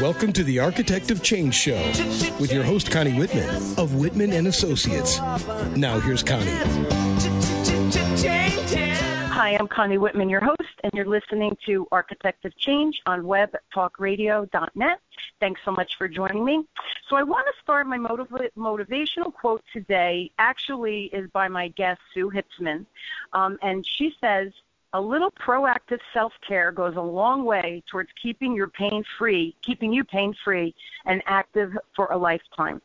Welcome to the Architect of Change Show with your host Connie Whitman of Whitman and Associates. Now here's Connie. Hi, I'm Connie Whitman, your host, and you're listening to Architect of Change on webtalkradio.net. Thanks so much for joining me. So I want to start my motiv- motivational quote today. Actually, is by my guest Sue Hitzmann, um, and she says, "A little proactive self-care goes a long way towards keeping your pain free, keeping you pain free and active for a lifetime."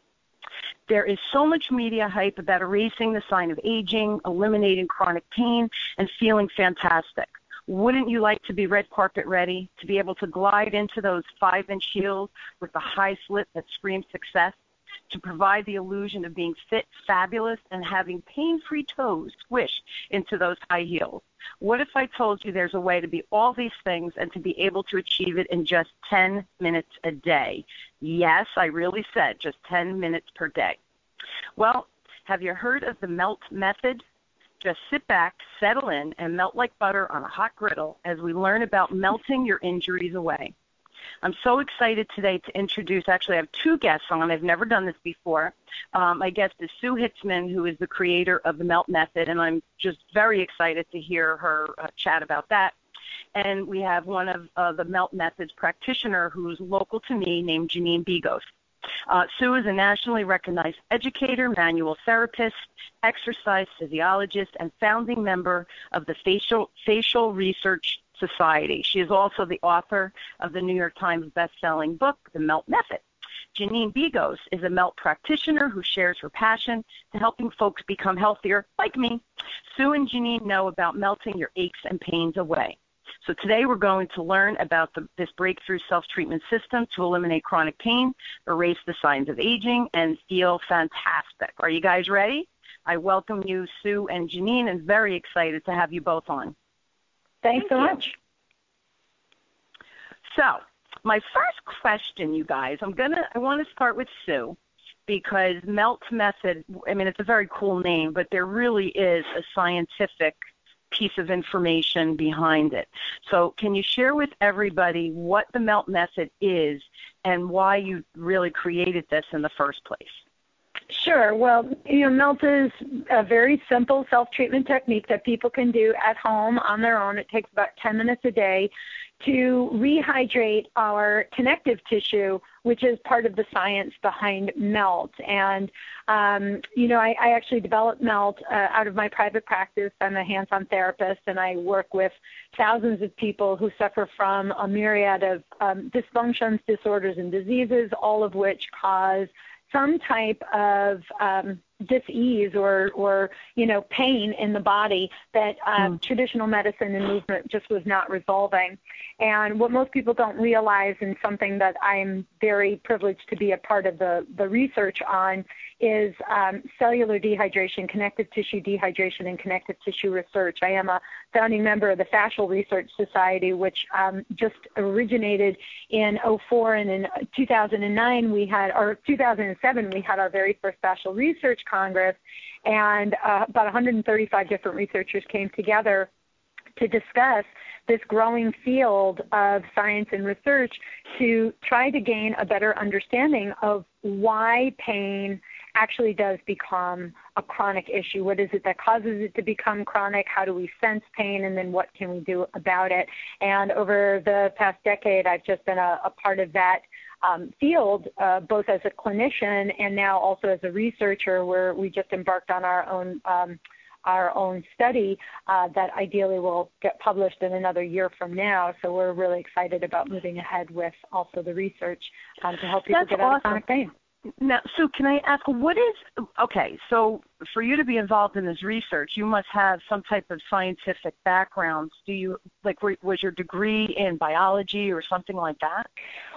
There is so much media hype about erasing the sign of aging, eliminating chronic pain, and feeling fantastic. Wouldn't you like to be red carpet ready, to be able to glide into those five inch heels with the high slit that screams success, to provide the illusion of being fit, fabulous, and having pain free toes squish into those high heels? What if I told you there's a way to be all these things and to be able to achieve it in just 10 minutes a day? Yes, I really said just 10 minutes per day. Well, have you heard of the melt method? Just sit back, settle in, and melt like butter on a hot griddle as we learn about melting your injuries away. I'm so excited today to introduce, actually, I have two guests on. I've never done this before. Um, my guest is Sue Hitzmann, who is the creator of the Melt Method, and I'm just very excited to hear her uh, chat about that. And we have one of uh, the Melt Method's practitioner who's local to me named Janine Bigos. Uh, Sue is a nationally recognized educator, manual therapist, exercise physiologist, and founding member of the Fascial, Fascial Research Society. She is also the author of the New York Times best-selling book, The Melt Method. Janine Bigos is a melt practitioner who shares her passion to helping folks become healthier, like me. Sue and Janine know about melting your aches and pains away. So today we're going to learn about the, this breakthrough self-treatment system to eliminate chronic pain, erase the signs of aging, and feel fantastic. Are you guys ready? I welcome you, Sue and Janine, and very excited to have you both on. Thanks Thank so you. much. So, my first question, you guys, I'm gonna, I want to start with Sue because Melt Method, I mean, it's a very cool name, but there really is a scientific piece of information behind it. So, can you share with everybody what the Melt Method is and why you really created this in the first place? Sure. Well, you know, melt is a very simple self-treatment technique that people can do at home on their own. It takes about 10 minutes a day to rehydrate our connective tissue, which is part of the science behind melt. And, um, you know, I, I, actually developed melt uh, out of my private practice. I'm a hands on therapist, and I work with thousands of people who suffer from a myriad of um, dysfunctions, disorders, and diseases, all of which cause some type of um, dis-ease or, or you know pain in the body that uh, mm. traditional medicine and movement just was not resolving. And what most people don't realize, and something that I'm very privileged to be a part of the, the research on, is um, cellular dehydration, connective tissue dehydration, and connective tissue research. I am a founding member of the Fascial Research Society, which um, just originated in 04 and in 2009 we had, or 2007 we had our very first Fascial Research Congress, and uh, about 135 different researchers came together to discuss this growing field of science and research to try to gain a better understanding of why pain actually does become a chronic issue. What is it that causes it to become chronic? How do we sense pain? And then what can we do about it? And over the past decade, I've just been a, a part of that um, field, uh, both as a clinician and now also as a researcher, where we just embarked on our own um, our own study uh, that ideally will get published in another year from now. So we're really excited about moving ahead with also the research um, to help people That's get awesome. out of chronic pain. Now, Sue, can I ask what is okay? So, for you to be involved in this research, you must have some type of scientific background. Do you like was your degree in biology or something like that?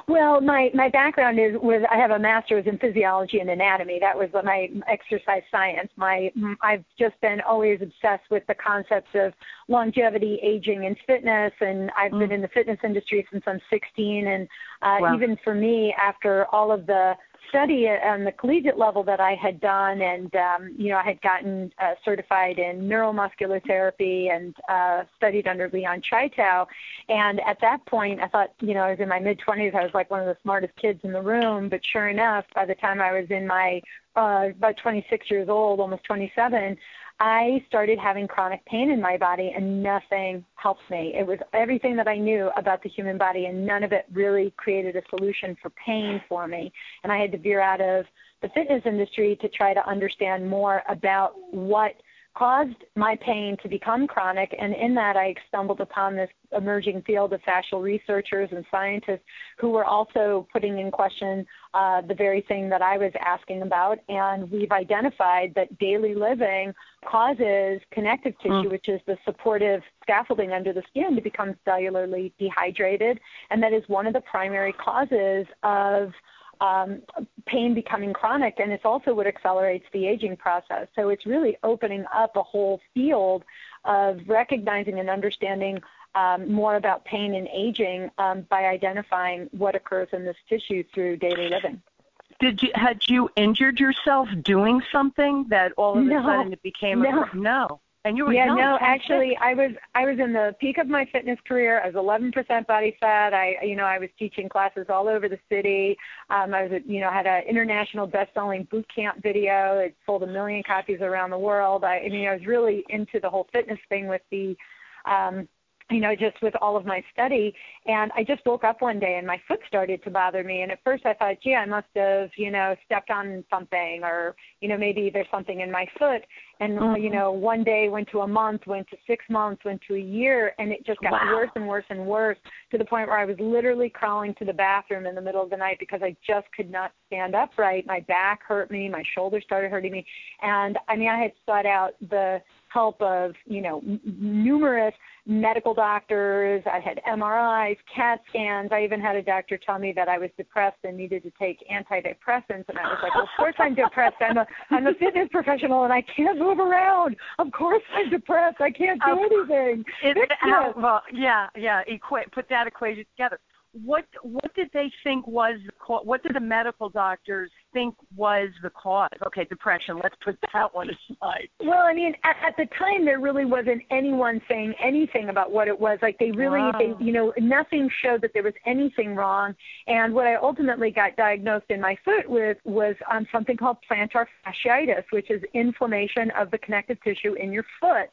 Well, my my background is was I have a master's in physiology and anatomy. That was my exercise science. My I've just been always obsessed with the concepts of longevity, aging, and fitness. And I've mm. been in the fitness industry since I'm 16. And uh, wow. even for me, after all of the study on the collegiate level that I had done, and um, you know, I had gotten uh, certified in neuromuscular therapy and uh, studied under Leon Chaitow. And at that point, I thought, you know, I was in my mid 20s. I was like one of the smartest kids in the room. But sure enough, by the time I was in my uh, about 26 years old, almost 27, I started having chronic pain in my body and nothing helped me. It was everything that I knew about the human body and none of it really created a solution for pain for me. And I had to veer out of the fitness industry to try to understand more about what caused my pain to become chronic. And in that, I stumbled upon this emerging field of fascial researchers and scientists who were also putting in question uh, the very thing that I was asking about. And we've identified that daily living causes connective tissue, mm. which is the supportive scaffolding under the skin, to become cellularly dehydrated. And that is one of the primary causes of um, pain becoming chronic, and it's also what accelerates the aging process. So it's really opening up a whole field of recognizing and understanding um, more about pain and aging um, by identifying what occurs in this tissue through daily living. Did you had you injured yourself doing something that all of no, a sudden it became no. a no? And you were yeah, young, no, 26. actually, I was I was in the peak of my fitness career. I was 11% body fat. I, you know, I was teaching classes all over the city. Um, I was, you know, had an international best-selling boot camp video. It sold a million copies around the world. I, I mean, I was really into the whole fitness thing with the um, you know, just with all of my study. And I just woke up one day and my foot started to bother me. And at first I thought, gee, I must have, you know, stepped on something or, you know, maybe there's something in my foot. And, mm-hmm. you know, one day went to a month, went to six months, went to a year, and it just got wow. worse and worse and worse to the point where I was literally crawling to the bathroom in the middle of the night because I just could not stand upright. My back hurt me, my shoulders started hurting me. And I mean, I had sought out the help of, you know, m- numerous medical doctors. I had MRIs, CAT scans. I even had a doctor tell me that I was depressed and needed to take antidepressants. And I was like, well, of course I'm depressed. I'm a I'm a fitness professional and I can't move around. Of course I'm depressed. I can't do anything. It, how, well, yeah, yeah. Equa- put that equation together what what did they think was? What did the medical doctors think was the cause? Okay, depression. Let's put that one aside. Well, I mean, at, at the time there really wasn't anyone saying anything about what it was. Like they really, wow. they, you know, nothing showed that there was anything wrong. And what I ultimately got diagnosed in my foot with was um, something called plantar fasciitis, which is inflammation of the connective tissue in your foot.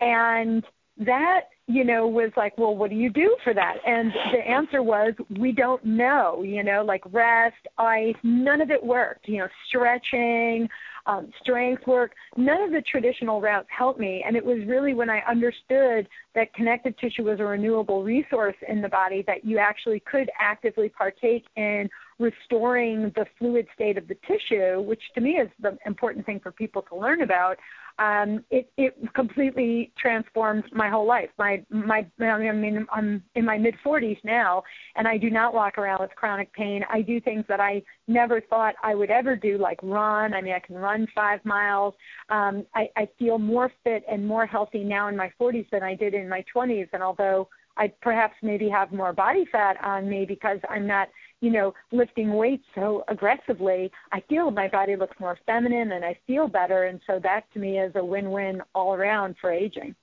And that you know was like well what do you do for that? And the answer was we don't know you know like rest ice none of it worked you know stretching um, strength work none of the traditional routes helped me. And it was really when i understood that connective tissue was a renewable resource in the body that you actually could actively partake in restoring the fluid state of the tissue which to me is the important thing for people to learn about um, it, it completely transformed my whole life. My, my, I mean, I'm in my mid 40s now, and I do not walk around with chronic pain. I do things that I never thought I would ever do, like run. I mean, I can run five miles. Um, I, I feel more fit and more healthy now in my 40s than I did in my 20s. And although I perhaps maybe have more body fat on me because I'm not you know, lifting weights so aggressively, I feel my body looks more feminine and I feel better. And so that to me is a win-win all around for aging.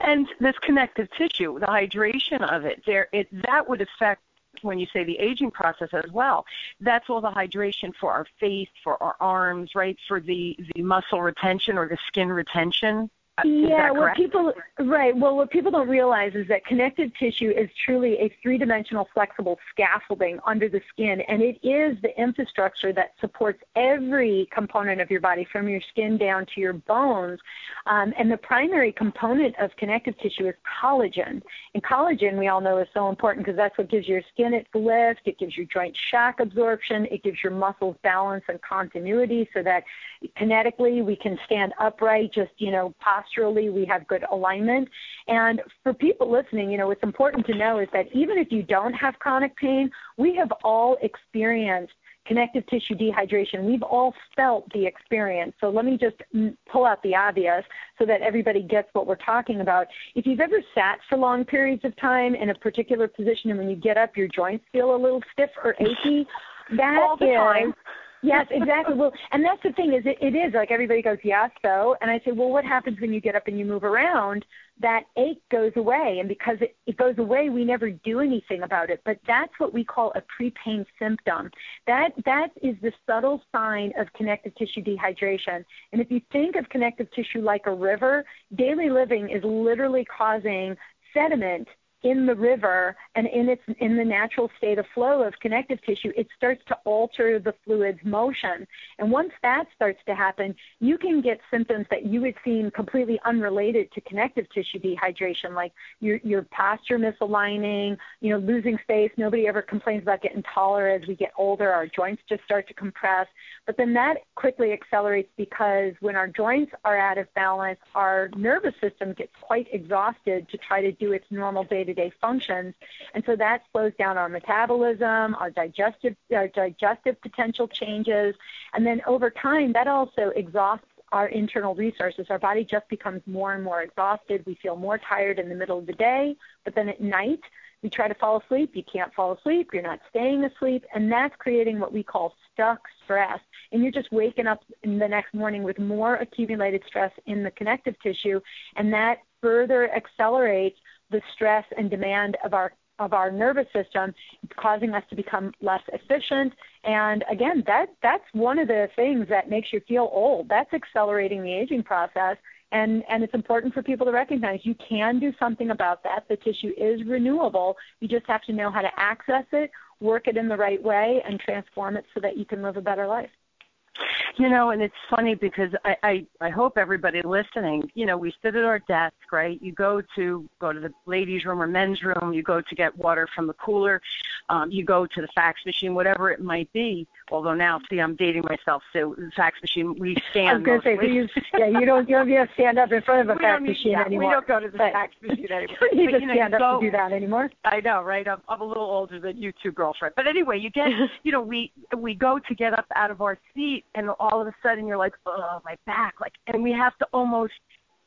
And this connective tissue, the hydration of it, there, it that would affect when you say the aging process as well. That's all the hydration for our face, for our arms, right? For the the muscle retention or the skin retention yeah, what people right. Well, what people don't realize is that connective tissue is truly a three-dimensional flexible scaffolding under the skin, and it is the infrastructure that supports every component of your body, from your skin down to your bones. Um, and the primary component of connective tissue is collagen. And collagen, we all know, is so important because that's what gives your skin its lift. It gives your joint shock absorption. It gives your muscles balance and continuity, so that kinetically we can stand upright. Just you know, posture we have good alignment. And for people listening, you know, what's important to know is that even if you don't have chronic pain, we have all experienced connective tissue dehydration. We've all felt the experience. So let me just pull out the obvious so that everybody gets what we're talking about. If you've ever sat for long periods of time in a particular position and when you get up, your joints feel a little stiff or achy, that all the is, time. Yes, exactly. Well, and that's the thing is it, it is like everybody goes, yes, so, and I say, well, what happens when you get up and you move around? That ache goes away, and because it, it goes away, we never do anything about it. But that's what we call a pre-pain symptom. That that is the subtle sign of connective tissue dehydration. And if you think of connective tissue like a river, daily living is literally causing sediment in the river and in its in the natural state of flow of connective tissue it starts to alter the fluid's motion. And once that starts to happen you can get symptoms that you would seem completely unrelated to connective tissue dehydration like your your posture misaligning you know losing space. Nobody ever complains about getting taller as we get older. Our joints just start to compress. But then that quickly accelerates because when our joints are out of balance our nervous system gets quite exhausted to try to do its normal day to day functions. And so that slows down our metabolism, our digestive, our digestive potential changes. And then over time, that also exhausts our internal resources. Our body just becomes more and more exhausted. We feel more tired in the middle of the day, but then at night, we try to fall asleep. You can't fall asleep. You're not staying asleep. And that's creating what we call stuck stress. And you're just waking up in the next morning with more accumulated stress in the connective tissue. And that further accelerates the stress and demand of our of our nervous system, causing us to become less efficient. And again, that that's one of the things that makes you feel old. That's accelerating the aging process. And, and it's important for people to recognize you can do something about that. The tissue is renewable. You just have to know how to access it, work it in the right way, and transform it so that you can live a better life. You know, and it's funny because I, I I hope everybody listening, you know, we sit at our desk, right? You go to go to the ladies' room or men's room, you go to get water from the cooler, um, you go to the fax machine, whatever it might be. Although now, see, I'm dating myself. So the fax machine, we stand. I was going to say, you, yeah, you don't you don't have to stand up in front of a fax machine yeah, anymore. We don't go to the but, fax machine anymore. you need but, to you stand up go, to do that anymore. I know, right? I'm, I'm a little older than you two, girlfriend. But anyway, you get, you know, we we go to get up out of our seat, and all of a sudden you're like, oh, my back, like, and we have to almost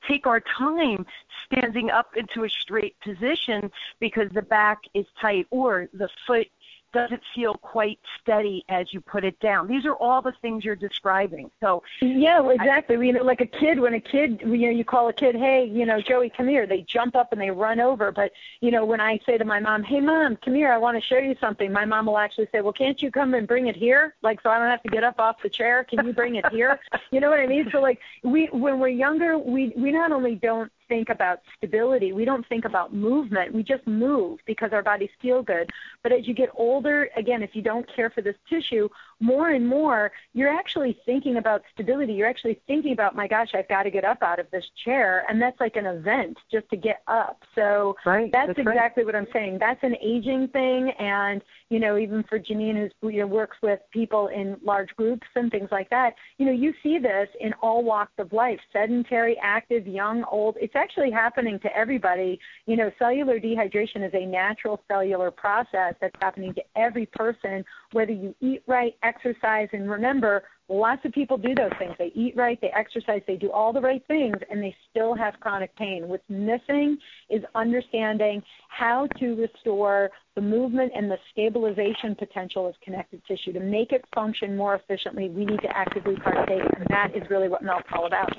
take our time standing up into a straight position because the back is tight or the foot doesn't feel quite steady as you put it down. These are all the things you're describing. So yeah, well, exactly. I, you know, like a kid, when a kid, you know, you call a kid, hey, you know, Joey, come here. They jump up and they run over. But you know, when I say to my mom, hey, mom, come here, I want to show you something. My mom will actually say, well, can't you come and bring it here? Like, so I don't have to get up off the chair. Can you bring it here? you know what I mean? So like, we when we're younger, we we not only don't think about stability. We don't think about movement. We just move because our bodies feel good. But as you get older, again, if you don't care for this tissue, more and more, you're actually thinking about stability. You're actually thinking about, my gosh, I've got to get up out of this chair. And that's like an event just to get up. So right. that's, that's exactly right. what I'm saying. That's an aging thing. And, you know, even for Janine, who you know, works with people in large groups and things like that, you know, you see this in all walks of life sedentary, active, young, old. It's actually happening to everybody. You know, cellular dehydration is a natural cellular process that's happening to every person, whether you eat right, exercise, and remember, lots of people do those things. They eat right, they exercise, they do all the right things, and they still have chronic pain. What's missing is understanding how to restore the movement and the stabilization potential of connective tissue. To make it function more efficiently, we need to actively partake, and that is really what MELT's all about.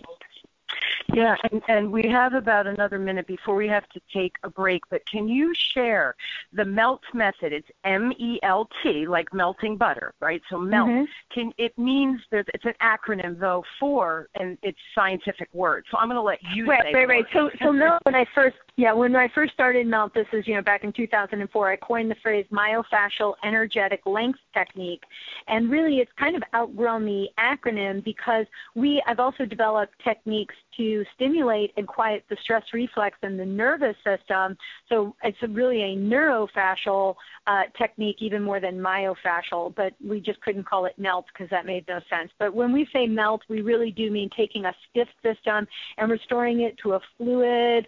Yeah, and, and we have about another minute before we have to take a break, but can you share the MELT method? It's M E L T, like melting butter, right? So MELT. Mm-hmm. Can it means there's it's an acronym though for and it's scientific word. So I'm going to let you right, say right, right. So so MELT when I first yeah when I first started MELT, this is you know back in 2004, I coined the phrase myofascial energetic length technique, and really it's kind of outgrown the acronym because we I've also developed techniques to stimulate and quiet the stress reflex in the nervous system. So it's really a neurofascial uh, technique, even more than myofascial, but we just couldn't call it melt because that made no sense. But when we say melt, we really do mean taking a stiff system and restoring it to a fluid,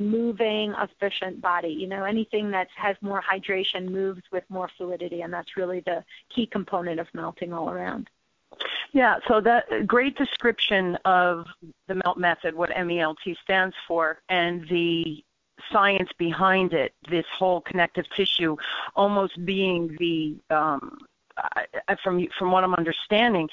moving, efficient body. You know, anything that has more hydration moves with more fluidity, and that's really the key component of melting all around. Yeah, so that great description of the MELT method, what MELT stands for, and the science behind it, this whole connective tissue almost being the um, from from what I'm understanding,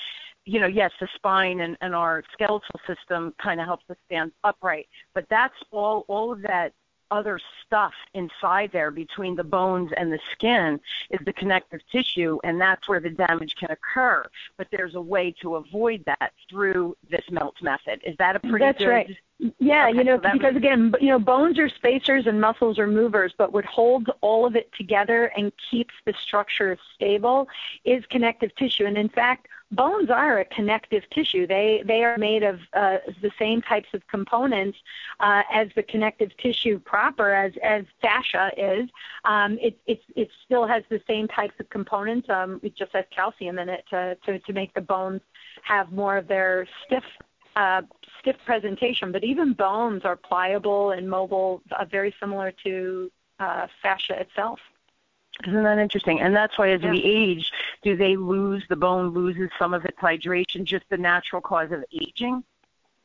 you know, yes, the spine and, and our skeletal system kind of helps us stand upright, but that's all all of that other stuff inside there between the bones and the skin is the connective tissue, and that's where the damage can occur. But there's a way to avoid that through this melt method. Is that a pretty that's good? right. Yeah, okay, you know, so because again, you know, bones are spacers and muscles are movers, but what holds all of it together and keeps the structure stable is connective tissue. And in fact, bones are a connective tissue. They they are made of uh, the same types of components uh, as the connective tissue proper, as as fascia is. Um, it it it still has the same types of components. Um, it just has calcium in it to to to make the bones have more of their stiff. Uh, stiff presentation, but even bones are pliable and mobile, uh, very similar to uh, fascia itself. Isn't that interesting? And that's why as yeah. we age, do they lose, the bone loses some of its hydration, just the natural cause of aging?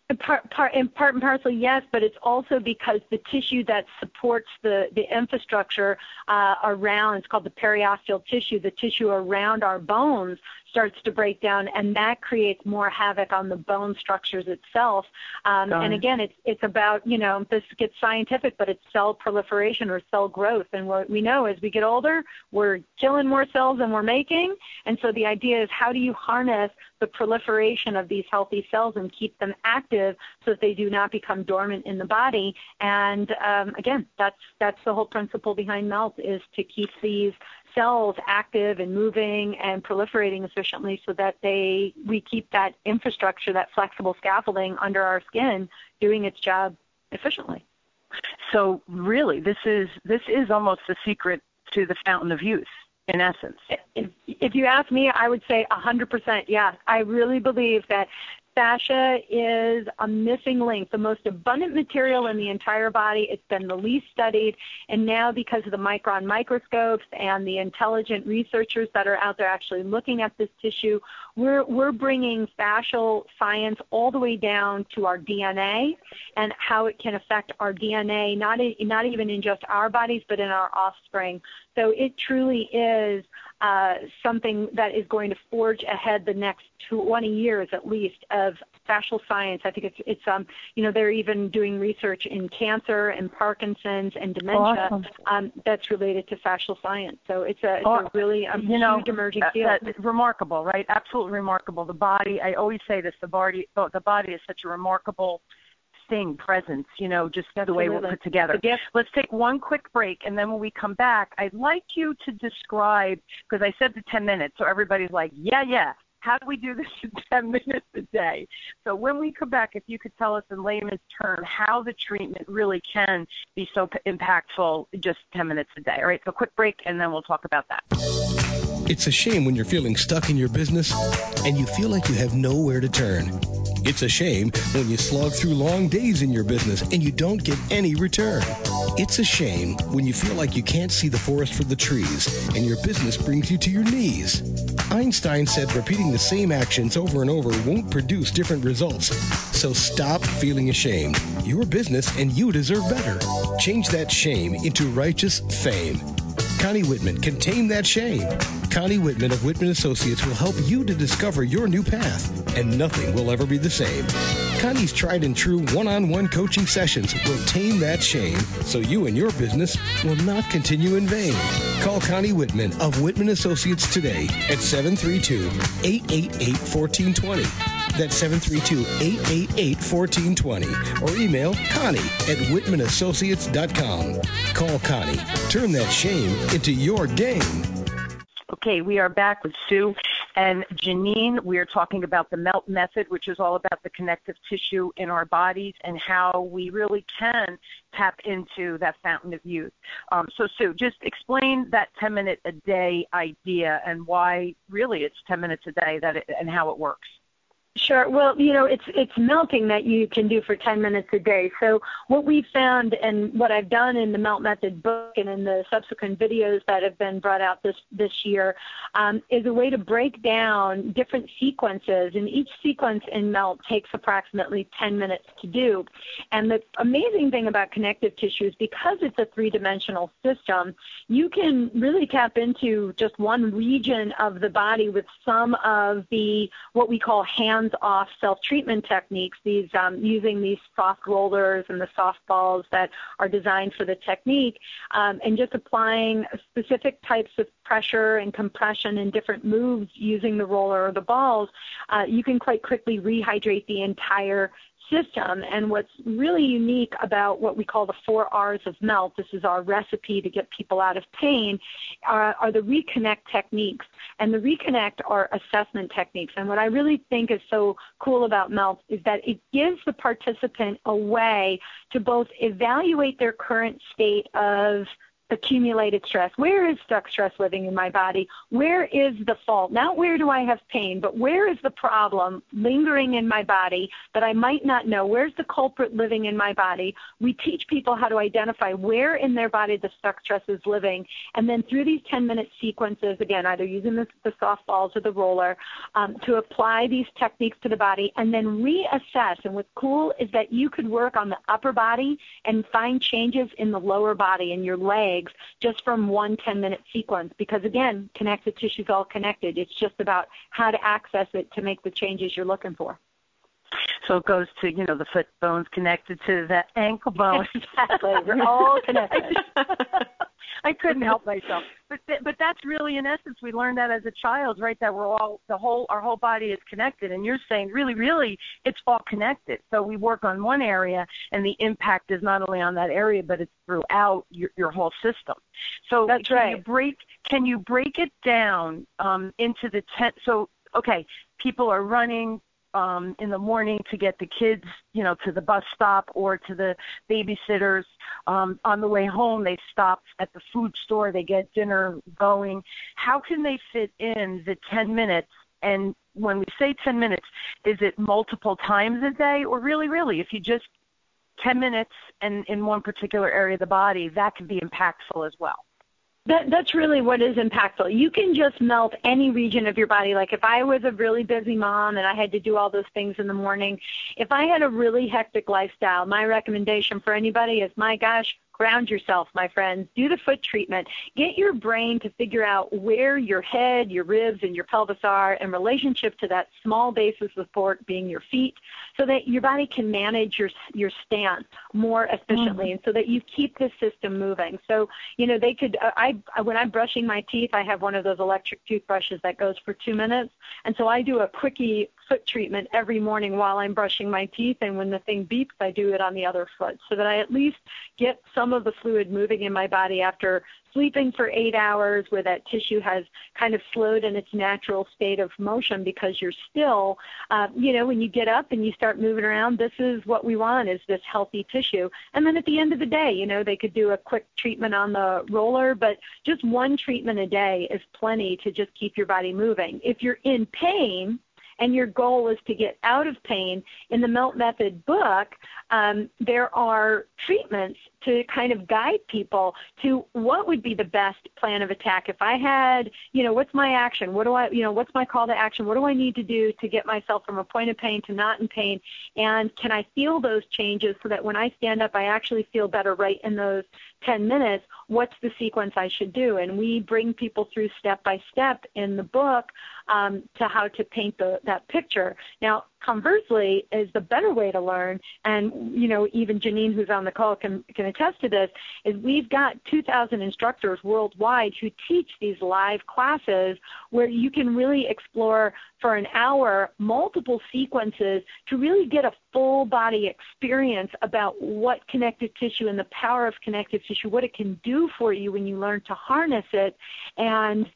In part, part, in part and parcel, yes, but it's also because the tissue that supports the, the infrastructure uh, around, it's called the periosteal tissue, the tissue around our bones starts to break down, and that creates more havoc on the bone structures itself. Um, and again, it's it's about you know this gets scientific, but it's cell proliferation or cell growth. And what we know as we get older, we're killing more cells than we're making. And so the idea is how do you harness the proliferation of these healthy cells and keep them active so that they do not become dormant in the body. And um, again, that's that's the whole principle behind melt is to keep these cells active and moving and proliferating efficiently so that they we keep that infrastructure, that flexible scaffolding under our skin doing its job efficiently. So really this is this is almost the secret to the fountain of youth in essence. If, if you ask me, I would say 100% yes. I really believe that fascia is a missing link, the most abundant material in the entire body. It's been the least studied, and now because of the micron microscopes and the intelligent researchers that are out there actually looking at this tissue, we're we're bringing fascial science all the way down to our DNA and how it can affect our DNA, not in, not even in just our bodies, but in our offspring. So it truly is uh, something that is going to forge ahead the next 20 years at least of fascial science. I think it's it's um you know they're even doing research in cancer and Parkinson's and dementia awesome. um, that's related to fascial science. So it's a, it's oh, a really um, you know, huge emerging field. Remarkable, right? Absolutely remarkable. The body. I always say this. The body. The body is such a remarkable thing, presence, you know, just Absolutely. the way we're put together. Yes. Let's take one quick break, and then when we come back, I'd like you to describe, because I said the 10 minutes, so everybody's like, yeah, yeah. How do we do this in 10 minutes a day? So when we come back, if you could tell us in layman's terms how the treatment really can be so impactful just 10 minutes a day. All right, so quick break, and then we'll talk about that. It's a shame when you're feeling stuck in your business and you feel like you have nowhere to turn. It's a shame when you slog through long days in your business and you don't get any return. It's a shame when you feel like you can't see the forest for the trees and your business brings you to your knees. Einstein said repeating the same actions over and over won't produce different results. So stop feeling ashamed. Your business and you deserve better. Change that shame into righteous fame. Connie Whitman can tame that shame. Connie Whitman of Whitman Associates will help you to discover your new path, and nothing will ever be the same. Connie's tried and true one on one coaching sessions will tame that shame so you and your business will not continue in vain. Call Connie Whitman of Whitman Associates today at 732 888 1420. That's 732-888-1420 or email Connie at whitmanassociates.com. Call Connie. Turn that shame into your game. Okay, we are back with Sue and Janine. We are talking about the MELT method, which is all about the connective tissue in our bodies and how we really can tap into that fountain of youth. Um, so, Sue, just explain that 10 minute a day idea and why really it's 10 minutes a day that it, and how it works. Sure. Well, you know, it's it's melting that you can do for 10 minutes a day. So what we've found and what I've done in the Melt Method book and in the subsequent videos that have been brought out this this year um, is a way to break down different sequences, and each sequence in Melt takes approximately 10 minutes to do. And the amazing thing about connective tissue is because it's a three-dimensional system, you can really tap into just one region of the body with some of the what we call hand hands-off self-treatment techniques, these um, using these soft rollers and the soft balls that are designed for the technique, um, and just applying specific types of pressure and compression and different moves using the roller or the balls, uh, you can quite quickly rehydrate the entire system. And what's really unique about what we call the four R's of melt, this is our recipe to get people out of pain, are, are the reconnect techniques. And the reconnect are assessment techniques. And what I really think is so cool about melt is that it gives the participant a way to both evaluate their current state of accumulated stress? Where is stuck stress living in my body? Where is the fault? Not where do I have pain, but where is the problem lingering in my body that I might not know? Where's the culprit living in my body? We teach people how to identify where in their body the stuck stress is living. And then through these 10 minute sequences, again, either using the, the softballs or the roller, um, to apply these techniques to the body and then reassess. And what's cool is that you could work on the upper body and find changes in the lower body, in your legs legs just from one 10 minute sequence because again, connective tissue is all connected. It's just about how to access it to make the changes you're looking for. So it goes to, you know, the foot bones connected to the ankle bone. exactly. We're all connected. I couldn't help myself. But th- but that's really in essence we learned that as a child, right? That we're all the whole our whole body is connected. And you're saying really, really, it's all connected. So we work on one area, and the impact is not only on that area, but it's throughout your your whole system. So that's can right. you break can you break it down um, into the ten? So okay, people are running um, in the morning to get the kids, you know, to the bus stop or to the babysitters. Um, on the way home, they stop at the food store, they get dinner going. How can they fit in the 10 minutes? And when we say 10 minutes, is it multiple times a day, or really, really, if you just 10 minutes and in one particular area of the body, that can be impactful as well? That, that's really what is impactful. You can just melt any region of your body. Like if I was a really busy mom and I had to do all those things in the morning, if I had a really hectic lifestyle, my recommendation for anybody is, my gosh, ground yourself, my friends. Do the foot treatment. Get your brain to figure out where your head, your ribs, and your pelvis are in relationship to that small base of support being your feet so that your body can manage your your stance more efficiently mm-hmm. and so that you keep the system moving. So, you know, they could uh, I when I'm brushing my teeth, I have one of those electric toothbrushes that goes for 2 minutes. And so I do a quickie foot treatment every morning while I'm brushing my teeth and when the thing beeps, I do it on the other foot so that I at least get some some of the fluid moving in my body after sleeping for eight hours where that tissue has kind of slowed in its natural state of motion because you're still, uh, you know, when you get up and you start moving around, this is what we want is this healthy tissue. And then at the end of the day, you know, they could do a quick treatment on the roller, but just one treatment a day is plenty to just keep your body moving. If you're in pain, and your goal is to get out of pain, in the Melt Method book, um, there are treatments to kind of guide people to what would be the best plan of attack. If I had, you know, what's my action? What do I, you know, what's my call to action? What do I need to do to get myself from a point of pain to not in pain? And can I feel those changes so that when I stand up, I actually feel better right in those 10 minutes? What's the sequence I should do? And we bring people through step by step in the book um, to how to paint the, that picture. Now, conversely, is the better way to learn, and you know, even Janine, who's on the call, can can attest to this. Is we've got 2,000 instructors worldwide who teach these live classes where you can really explore for an hour multiple sequences to really get a full body experience about what connective tissue and the power of connective tissue, what it can do for you when you learn to harness it, and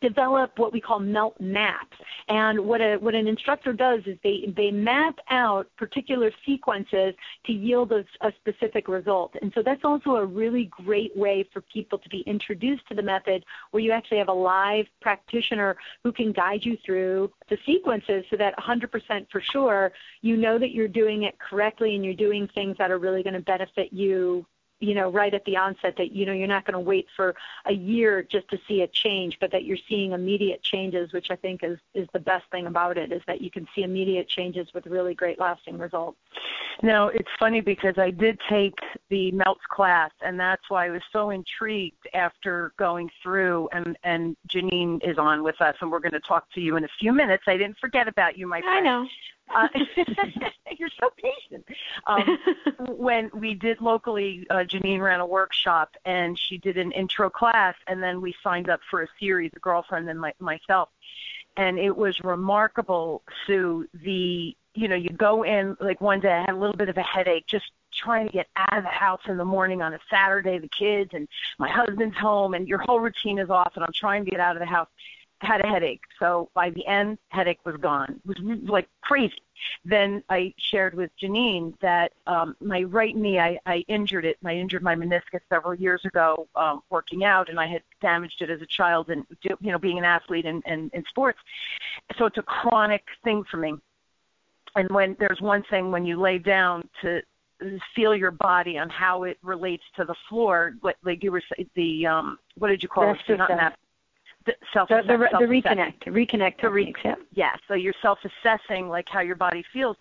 develop what we call melt maps. And what a what an instructor does is they they map out particular sequences to yield a, a, specific result. And so that's also a really great way for people to be introduced to the method where you actually have a live practitioner who can guide you through the sequences so that 100% for sure you know that you're doing it correctly and you're doing things that are really going to benefit you you know right at the onset that you know you're not going to wait for a year just to see a change but that you're seeing immediate changes which i think is is the best thing about it is that you can see immediate changes with really great lasting results. Now it's funny because i did take the melts class and that's why i was so intrigued after going through and and janine is on with us and we're going to talk to you in a few minutes. I didn't forget about you my friend. I know uh, you're so patient. Um, when we did locally, uh, Janine ran a workshop and she did an intro class, and then we signed up for a series, a girlfriend and my, myself. And it was remarkable, Sue. The you know, you go in like one day I had a little bit of a headache, just trying to get out of the house in the morning on a Saturday, the kids and my husband's home, and your whole routine is off, and I'm trying to get out of the house had a headache. So by the end, headache was gone. It was like crazy. Then I shared with Janine that um, my right knee, I, I injured it. I injured my meniscus several years ago um, working out, and I had damaged it as a child and you know being an athlete and in, in, sports. So it's a chronic thing for me. And when there's one thing when you lay down to feel your body on how it relates to the floor, like, like you were the um, what did you call Rest it? Not that self the, the, the reconnect reconnect to re- yeah. yeah so you're self assessing like how your body feels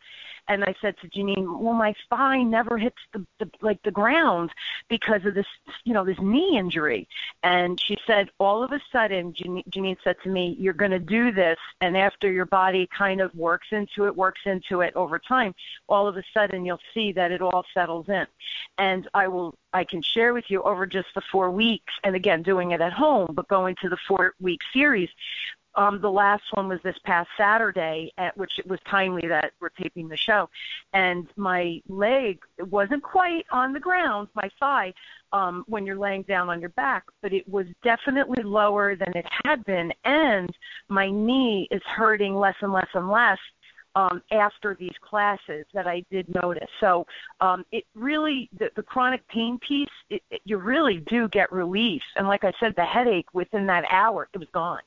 and I said to Janine, well, my spine never hits the, the like the ground because of this, you know, this knee injury. And she said, all of a sudden, Janine, Janine said to me, you're going to do this, and after your body kind of works into it, works into it over time, all of a sudden you'll see that it all settles in. And I will I can share with you over just the four weeks, and again, doing it at home, but going to the four week series. Um, the last one was this past Saturday, at which it was timely that we're taping the show, and my leg wasn't quite on the ground, my thigh, um, when you're laying down on your back, but it was definitely lower than it had been, and my knee is hurting less and less and less um, after these classes that I did notice. So um, it really, the, the chronic pain piece, it, it, you really do get relief. And like I said, the headache within that hour, it was gone.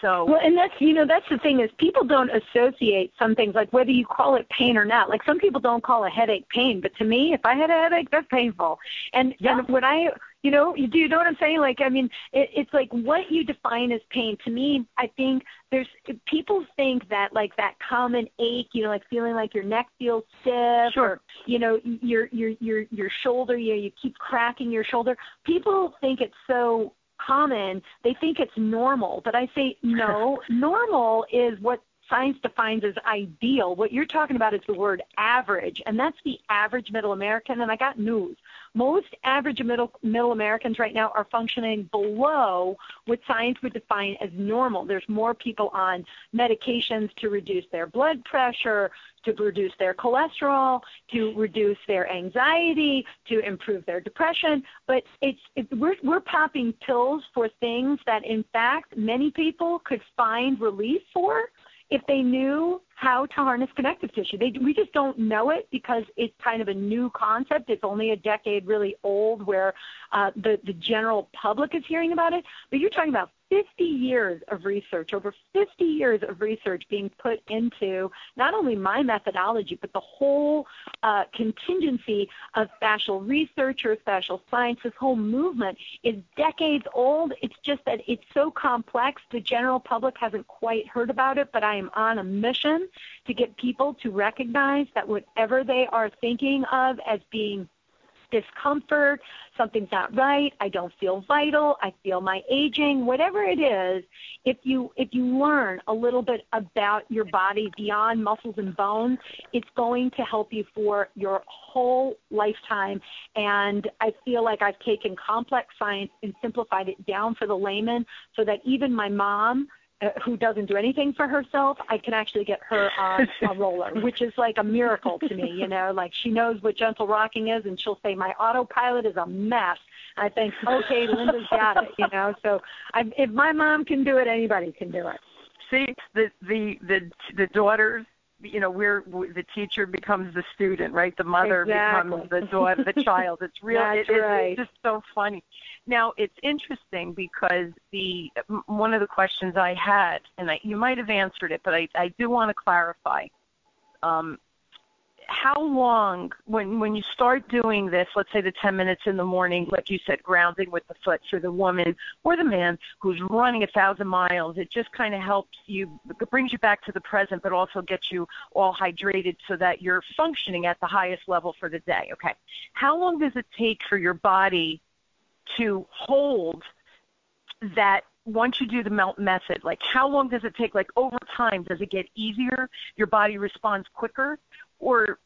So well, and that's you know that's the thing is people don't associate some things like whether you call it pain or not. Like some people don't call a headache pain, but to me, if I had a headache, that's painful. And yeah. and when I you know, you do you know what I'm saying? Like, I mean, it, it's like what you define as pain. To me, I think there's people think that like that common ache, you know, like feeling like your neck feels stiff, sure. or you know, your your your your shoulder, you know, you keep cracking your shoulder. People think it's so common, they think it's normal. But I say, no, normal is what science defines as ideal. What you're talking about is the word average, and that's the average middle American. And I got news. Most average middle, middle Americans right now are functioning below what science would define as normal. There's more people on medications to reduce their blood pressure, to reduce their cholesterol, to reduce their anxiety, to improve their depression. But it's, it, we're, we're popping pills for things that, in fact, many people could find relief for if they knew how to harness connective tissue. They, we just don't know it because it's kind of a new concept. It's only a decade really old where uh, the, the general public is hearing about it. But you're talking about 50 years of research, over 50 years of research being put into not only my methodology, but the whole uh, contingency of fascial research or fascial science. This whole movement is decades old. It's just that it's so complex, the general public hasn't quite heard about it, but I am on a mission to get people to recognize that whatever they are thinking of as being discomfort, something's not right, I don't feel vital, I feel my aging, whatever it is, if you if you learn a little bit about your body beyond muscles and bones, it's going to help you for your whole lifetime. And I feel like I've taken complex science and simplified it down for the layman so that even my mom uh, who doesn't do anything for herself, I can actually get her on a roller, which is like a miracle to me. You know, like she knows what gentle rocking is, and she'll say my autopilot is a mess. I think, okay, Linda's got it. You know, so I, if my mom can do it, anybody can do it. See, the the the the daughters you know we're the teacher becomes the student right the mother exactly. becomes the daughter the child it's real That's it, right. it's just so funny now it's interesting because the one of the questions i had and I, you might have answered it but i i do want to clarify. Um how long when when you start doing this let's say the 10 minutes in the morning like you said grounding with the foot for the woman or the man who's running a thousand miles it just kind of helps you it brings you back to the present but also gets you all hydrated so that you're functioning at the highest level for the day okay? How long does it take for your body to hold that once you do the melt method like how long does it take? Like over time does it get easier? Your body responds quicker? Or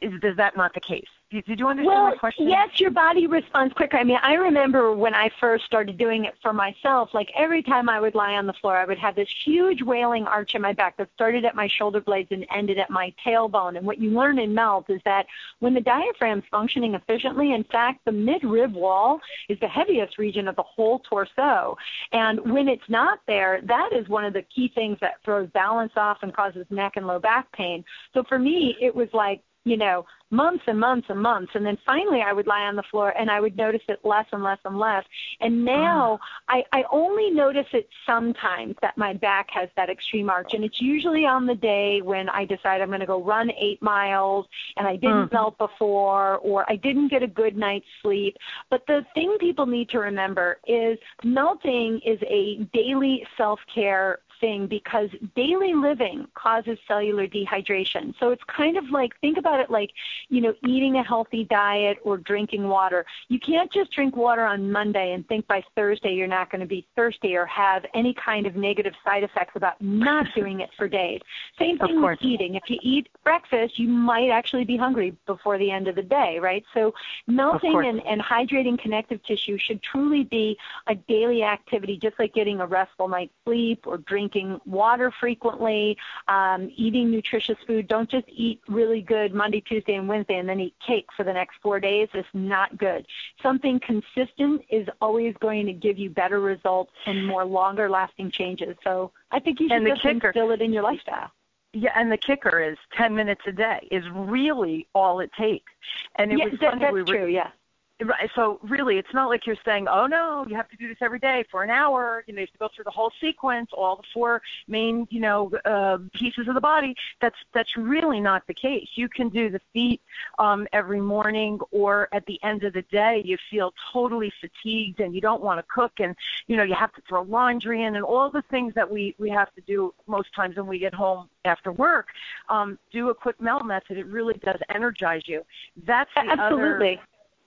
is, is that not the case? Did, did you understand well, my question? Yes, your body responds quicker. I mean, I remember when I first started doing it for myself, like every time I would lie on the floor, I would have this huge wailing arch in my back that started at my shoulder blades and ended at my tailbone. And what you learn in MELT is that when the diaphragm's functioning efficiently, in fact, the mid-rib wall is the heaviest region of the whole torso. And when it's not there, that is one of the key things that throws balance off and causes neck and low back pain. So for me, it was like you know, months and months and months. And then finally I would lie on the floor and I would notice it less and less and less. And now I, I only notice it sometimes that my back has that extreme arch. And it's usually on the day when I decide I'm going to go run eight miles and I didn't Mm. melt before or I didn't get a good night's sleep. But the thing people need to remember is melting is a daily self-care thing because daily living causes cellular dehydration. So it's kind of like think about it like, you know, eating a healthy diet or drinking water. You can't just drink water on Monday and think by Thursday you're not going to be thirsty or have any kind of negative side effects about not doing it for days. Same thing with eating. If you eat breakfast, you might actually be hungry before the end of the day, right? So melting and, and hydrating connective tissue should truly be a daily activity, just like getting a restful night's sleep or drinking water frequently, um, eating nutritious food. Don't just eat really good Monday, Tuesday, and Wednesday and then eat cake for the next four days. It's not good. Something consistent is always going to give you better results and more longer lasting changes. So I think you should And the just kicker- instill it in your lifestyle. Yeah, and the kicker is 10 minutes a day is really all it takes. And it yeah, was that, funny that's we were true, yeah. So really, it's not like you're saying, "Oh no, you have to do this every day for an hour." You know, you have to go through the whole sequence, all the four main, you know, uh, pieces of the body. That's that's really not the case. You can do the feet um, every morning, or at the end of the day, you feel totally fatigued and you don't want to cook, and you know, you have to throw laundry in, and all the things that we we have to do most times when we get home after work. Um, do a quick melt method. It really does energize you. That's the other Absolutely.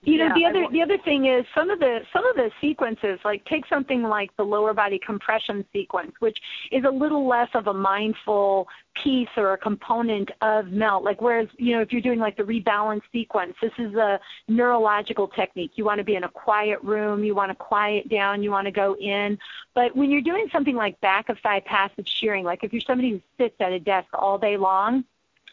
You know, Yeah, the other the other thing is some of the some of the sequences, like take something like the lower body compression sequence, which is a little less of a mindful piece or a component of melt. Like whereas, you know, if you're doing like the rebalance sequence, this is a neurological technique. You want to be in a quiet room, you want to quiet down, you want to go in. But when you're doing something like back of thigh passive shearing, like if you're somebody who sits at a desk all day long,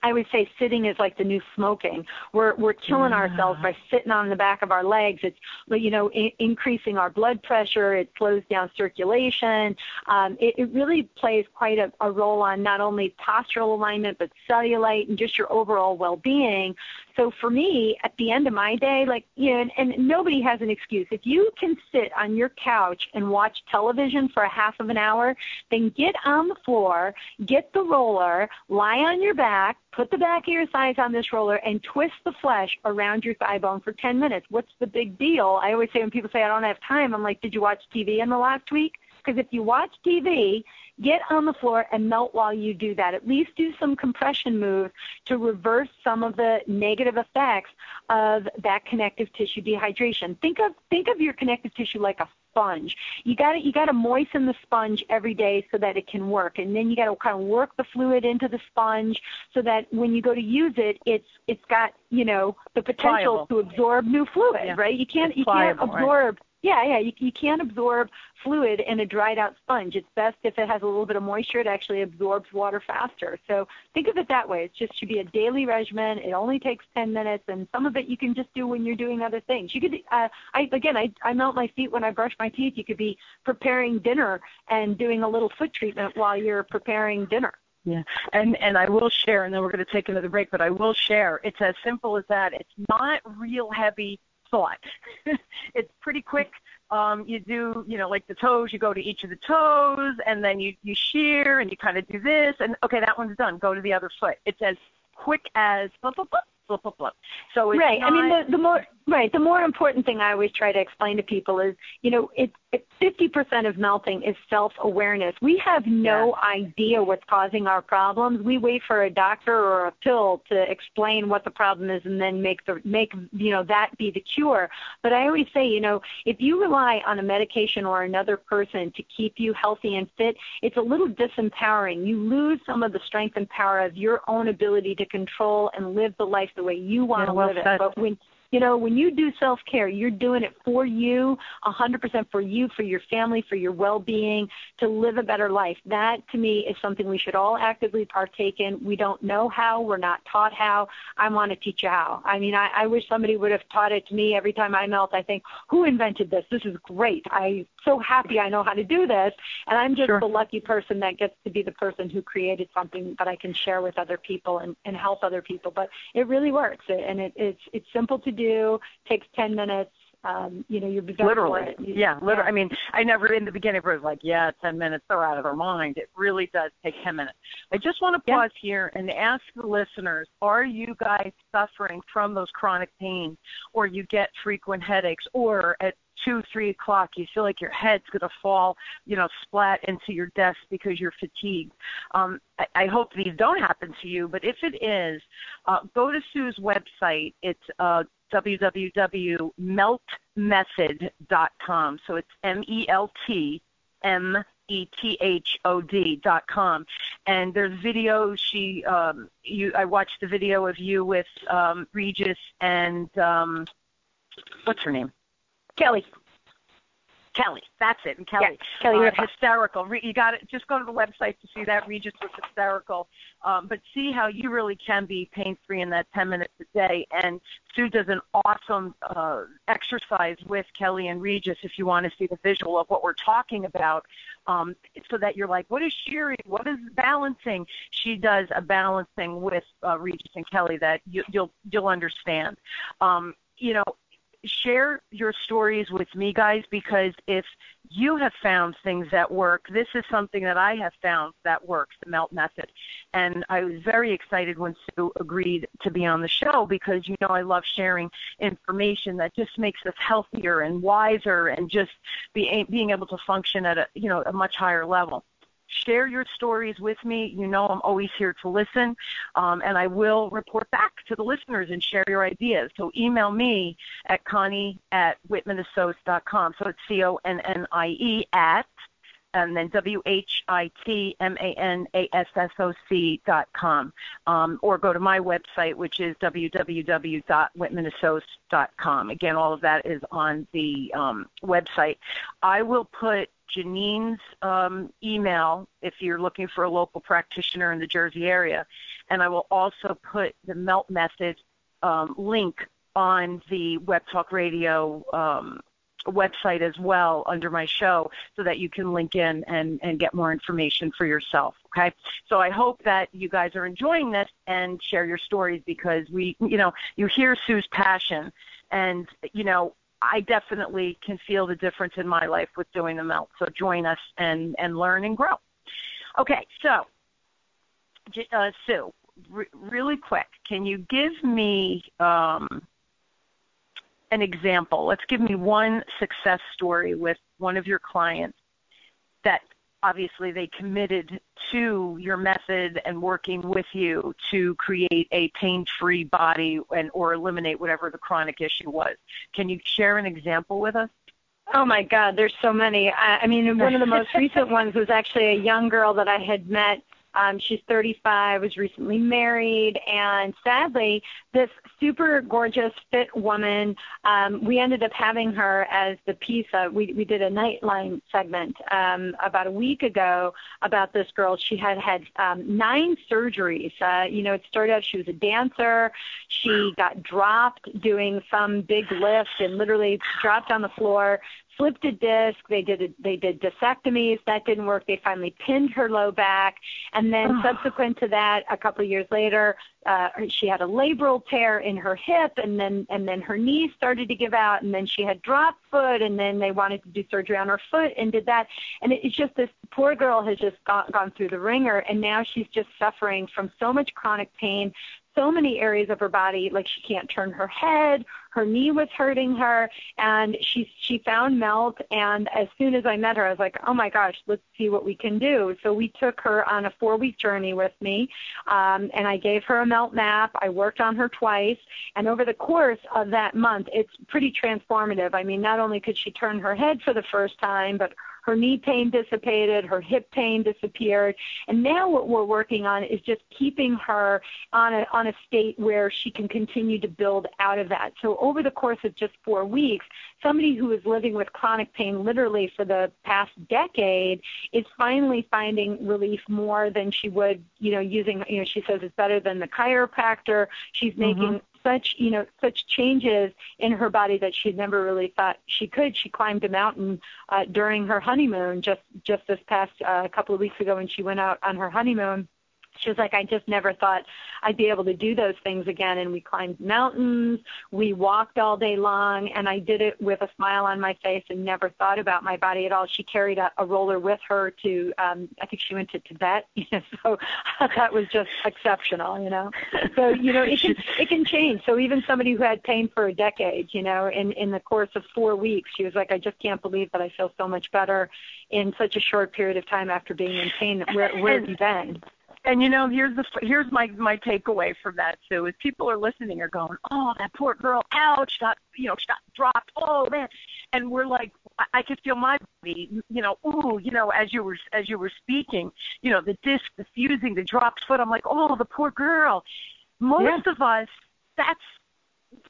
I would say sitting is like the new smoking. We're we're killing ourselves by sitting on the back of our legs. It's you know I- increasing our blood pressure. It slows down circulation. Um, it, it really plays quite a, a role on not only postural alignment but cellulite and just your overall well-being. So for me, at the end of my day, like you know, and, and nobody has an excuse. If you can sit on your couch and watch television for a half of an hour, then get on the floor, get the roller, lie on your back, put the back of your thighs on this roller, and twist the flesh around your thigh bone for 10 minutes. What's the big deal? I always say when people say I don't have time, I'm like, did you watch TV in the last week? Because if you watch TV, get on the floor and melt while you do that. At least do some compression moves to reverse some of the negative effects of that connective tissue dehydration. Think of think of your connective tissue like a sponge. You got to you got to moisten the sponge every day so that it can work, and then you got to kind of work the fluid into the sponge so that when you go to use it, it's it's got you know the potential Pliable. to absorb new fluid, Yeah. right? You can't It's you can't absorb. right. Yeah, yeah. You, you can't absorb fluid in a dried out sponge. It's best if it has a little bit of moisture. It actually absorbs water faster. So think of it that way. It just should be a daily regimen. It only takes 10 minutes, and some of it you can just do when you're doing other things. You could, uh, I again, I, I melt my feet when I brush my teeth. You could be preparing dinner and doing a little foot treatment while you're preparing dinner. Yeah, and and I will share, and then we're going to take another break. But I will share. It's as simple as that. It's not real heavy thought. it's pretty quick. Um, you do, you know, like the toes. You go to each of the toes, and then you you shear, and you kind of do this, and okay, that one's done. Go to the other foot. It's as quick as blah, blah, blah, blah, blah, blah. So right. Not, I mean, the, the more right, the more important thing I always try to explain to people is, you know, it's 50% of melting is self-awareness. We have no idea what's causing our problems. We wait for a doctor or a pill to explain what the problem is and then make the make you know that be the cure. But I always say, you know, if you rely on a medication or another person to keep you healthy and fit, it's a little disempowering. You lose some of the strength and power of your own ability to control and live the life the way you want to well live said. it. But when you know, when you do self care, you're doing it for you, 100% for you, for your family, for your well being, to live a better life. That, to me, is something we should all actively partake in. We don't know how, we're not taught how. I want to teach you how. I mean, I, I wish somebody would have taught it to me every time I melt. I think, who invented this? This is great. I'm so happy I know how to do this. And I'm just Sure. the lucky person that gets to be the person who created something that I can share with other people and, and help other people. But it really works, and it, it's it's simple to do. Takes ten minutes. Um, you know, you're literally. You- yeah literally i mean i never in the beginning was like yeah ten minutes they're out of their mind it really does take ten minutes i just want to Yeah. pause here and ask the listeners are you guys suffering from those chronic pains or you get frequent headaches or at two three o'clock you feel like your head's going to fall you know splat into your desk because you're fatigued um, I, I hope these don't happen to you but if it is uh, go to sue's website it's uh, www.meltmethod.com. So it's M E L T M E T H O D dot com. And there's video. She, um, you, I watched the video of you with um, Regis and um, what's her name? Kelly. Kelly. That's it. And Kelly. Yeah, Kelly uh, hysterical. Re- you got it. Just go to the website to see that. Regis was hysterical. Um, but see how you really can be pain free in that 10 minutes a day. And Sue does an awesome uh, exercise with Kelly and Regis if you want to see the visual of what we're talking about. Um, so that you're like, what is shearing? What is balancing? She does a balancing with uh, Regis and Kelly that you, you'll you'll understand. Um, you know, share your stories with me, guys, because if you have found things that work, this is something that I have found that works, the melt method. And I was very excited when Sue agreed to be on the show because you know I love sharing information that just makes us healthier and wiser and just be, being able to function at a you know a much higher level share your stories with me. You know I'm always here to listen, um, and I will report back to the listeners and share your ideas. So email me at connie at whitmanassociates.com. So it's C-O-N-N-I-E at, and then W-H-I-T-M-A-N-A-S-S-O-C dot com. Um, or go to my website, which is www.whitmanassociates.com. Again, all of that is on the um, website. I will put Janine's um, email if you're looking for a local practitioner in the Jersey area. And I will also put the Melt Method um, link on the Web Talk Radio um, website as well under my show so that you can link in and, and get more information for yourself. Okay. So I hope that you guys are enjoying this and share your stories because we, you know, you hear Sue's passion and, you know, I definitely can feel the difference in my life with doing the melt. So join us and, and learn and grow. Okay, so uh, Sue, re- really quick, can you give me um, an example? Let's give me one success story with one of your clients that obviously they committed to your method and working with you to create a pain-free body and or eliminate whatever the chronic issue was. Can you share an example with us? Oh my God, there's so many. I, I mean, one of the most recent ones was actually a young girl that I had met Um, she's 35, was recently married, and sadly, this super gorgeous, fit woman, um, we ended up having her as the piece of, we, we did a Nightline segment um, about a week ago about this girl. She had had um, nine surgeries. Uh, you know, it started out, she was a dancer. She got dropped doing some big lift and literally dropped on the floor slipped a disc. They did a, they did discectomies. That didn't work. They finally pinned her low back, and then oh. subsequent to that, a couple of years later, uh, she had a labral tear in her hip, and then and then her knee started to give out, and then she had drop foot, and then they wanted to do surgery on her foot and did that, and it's just this poor girl has just gone, gone through the ringer, and now she's just suffering from so much chronic pain, so many areas of her body, like she can't turn her head, her knee was hurting her, and she she found Melt. And as soon as I met her, I was like, oh my gosh, let's see what we can do. So we took her on a four week journey with me, um, and I gave her a Melt map. I worked on her twice, and over the course of that month, it's pretty transformative. I mean, not only could she turn her head for the first time, but her knee pain dissipated, her hip pain disappeared, and now what we're working on is just keeping her on a on a state where she can continue to build out of that. So over the course of just four weeks, somebody who is living with chronic pain literally for the past decade is finally finding relief more than she would, you know, using, you know, she says it's better than the chiropractor. She's mm-hmm. making mm-hmm such you know such changes in her body that she never really thought she could. She climbed a mountain uh, during her honeymoon just just this past uh, couple of weeks ago when she went out on her honeymoon she was like, I just never thought I'd be able to do those things again. And we climbed mountains, we walked all day long, and I did it with a smile on my face and never thought about my body at all. She carried a, a roller with her to, um, I think she went to Tibet, you know, so that was just exceptional, you know. So, you know, it can, it can change. So even somebody who had pain for a decade, you know, in, in the course of four weeks, she was like, I just can't believe that I feel so much better in such a short period of time after being in pain. Where, where have you been? And you know here's the here's my my takeaway from that too is people are listening are going oh that poor girl ouch got you know she got dropped oh man and we're like I, I could feel my body you know ooh you know as you were as you were speaking you know the disc the fusing the dropped foot I'm like oh the poor girl most yeah. of us that's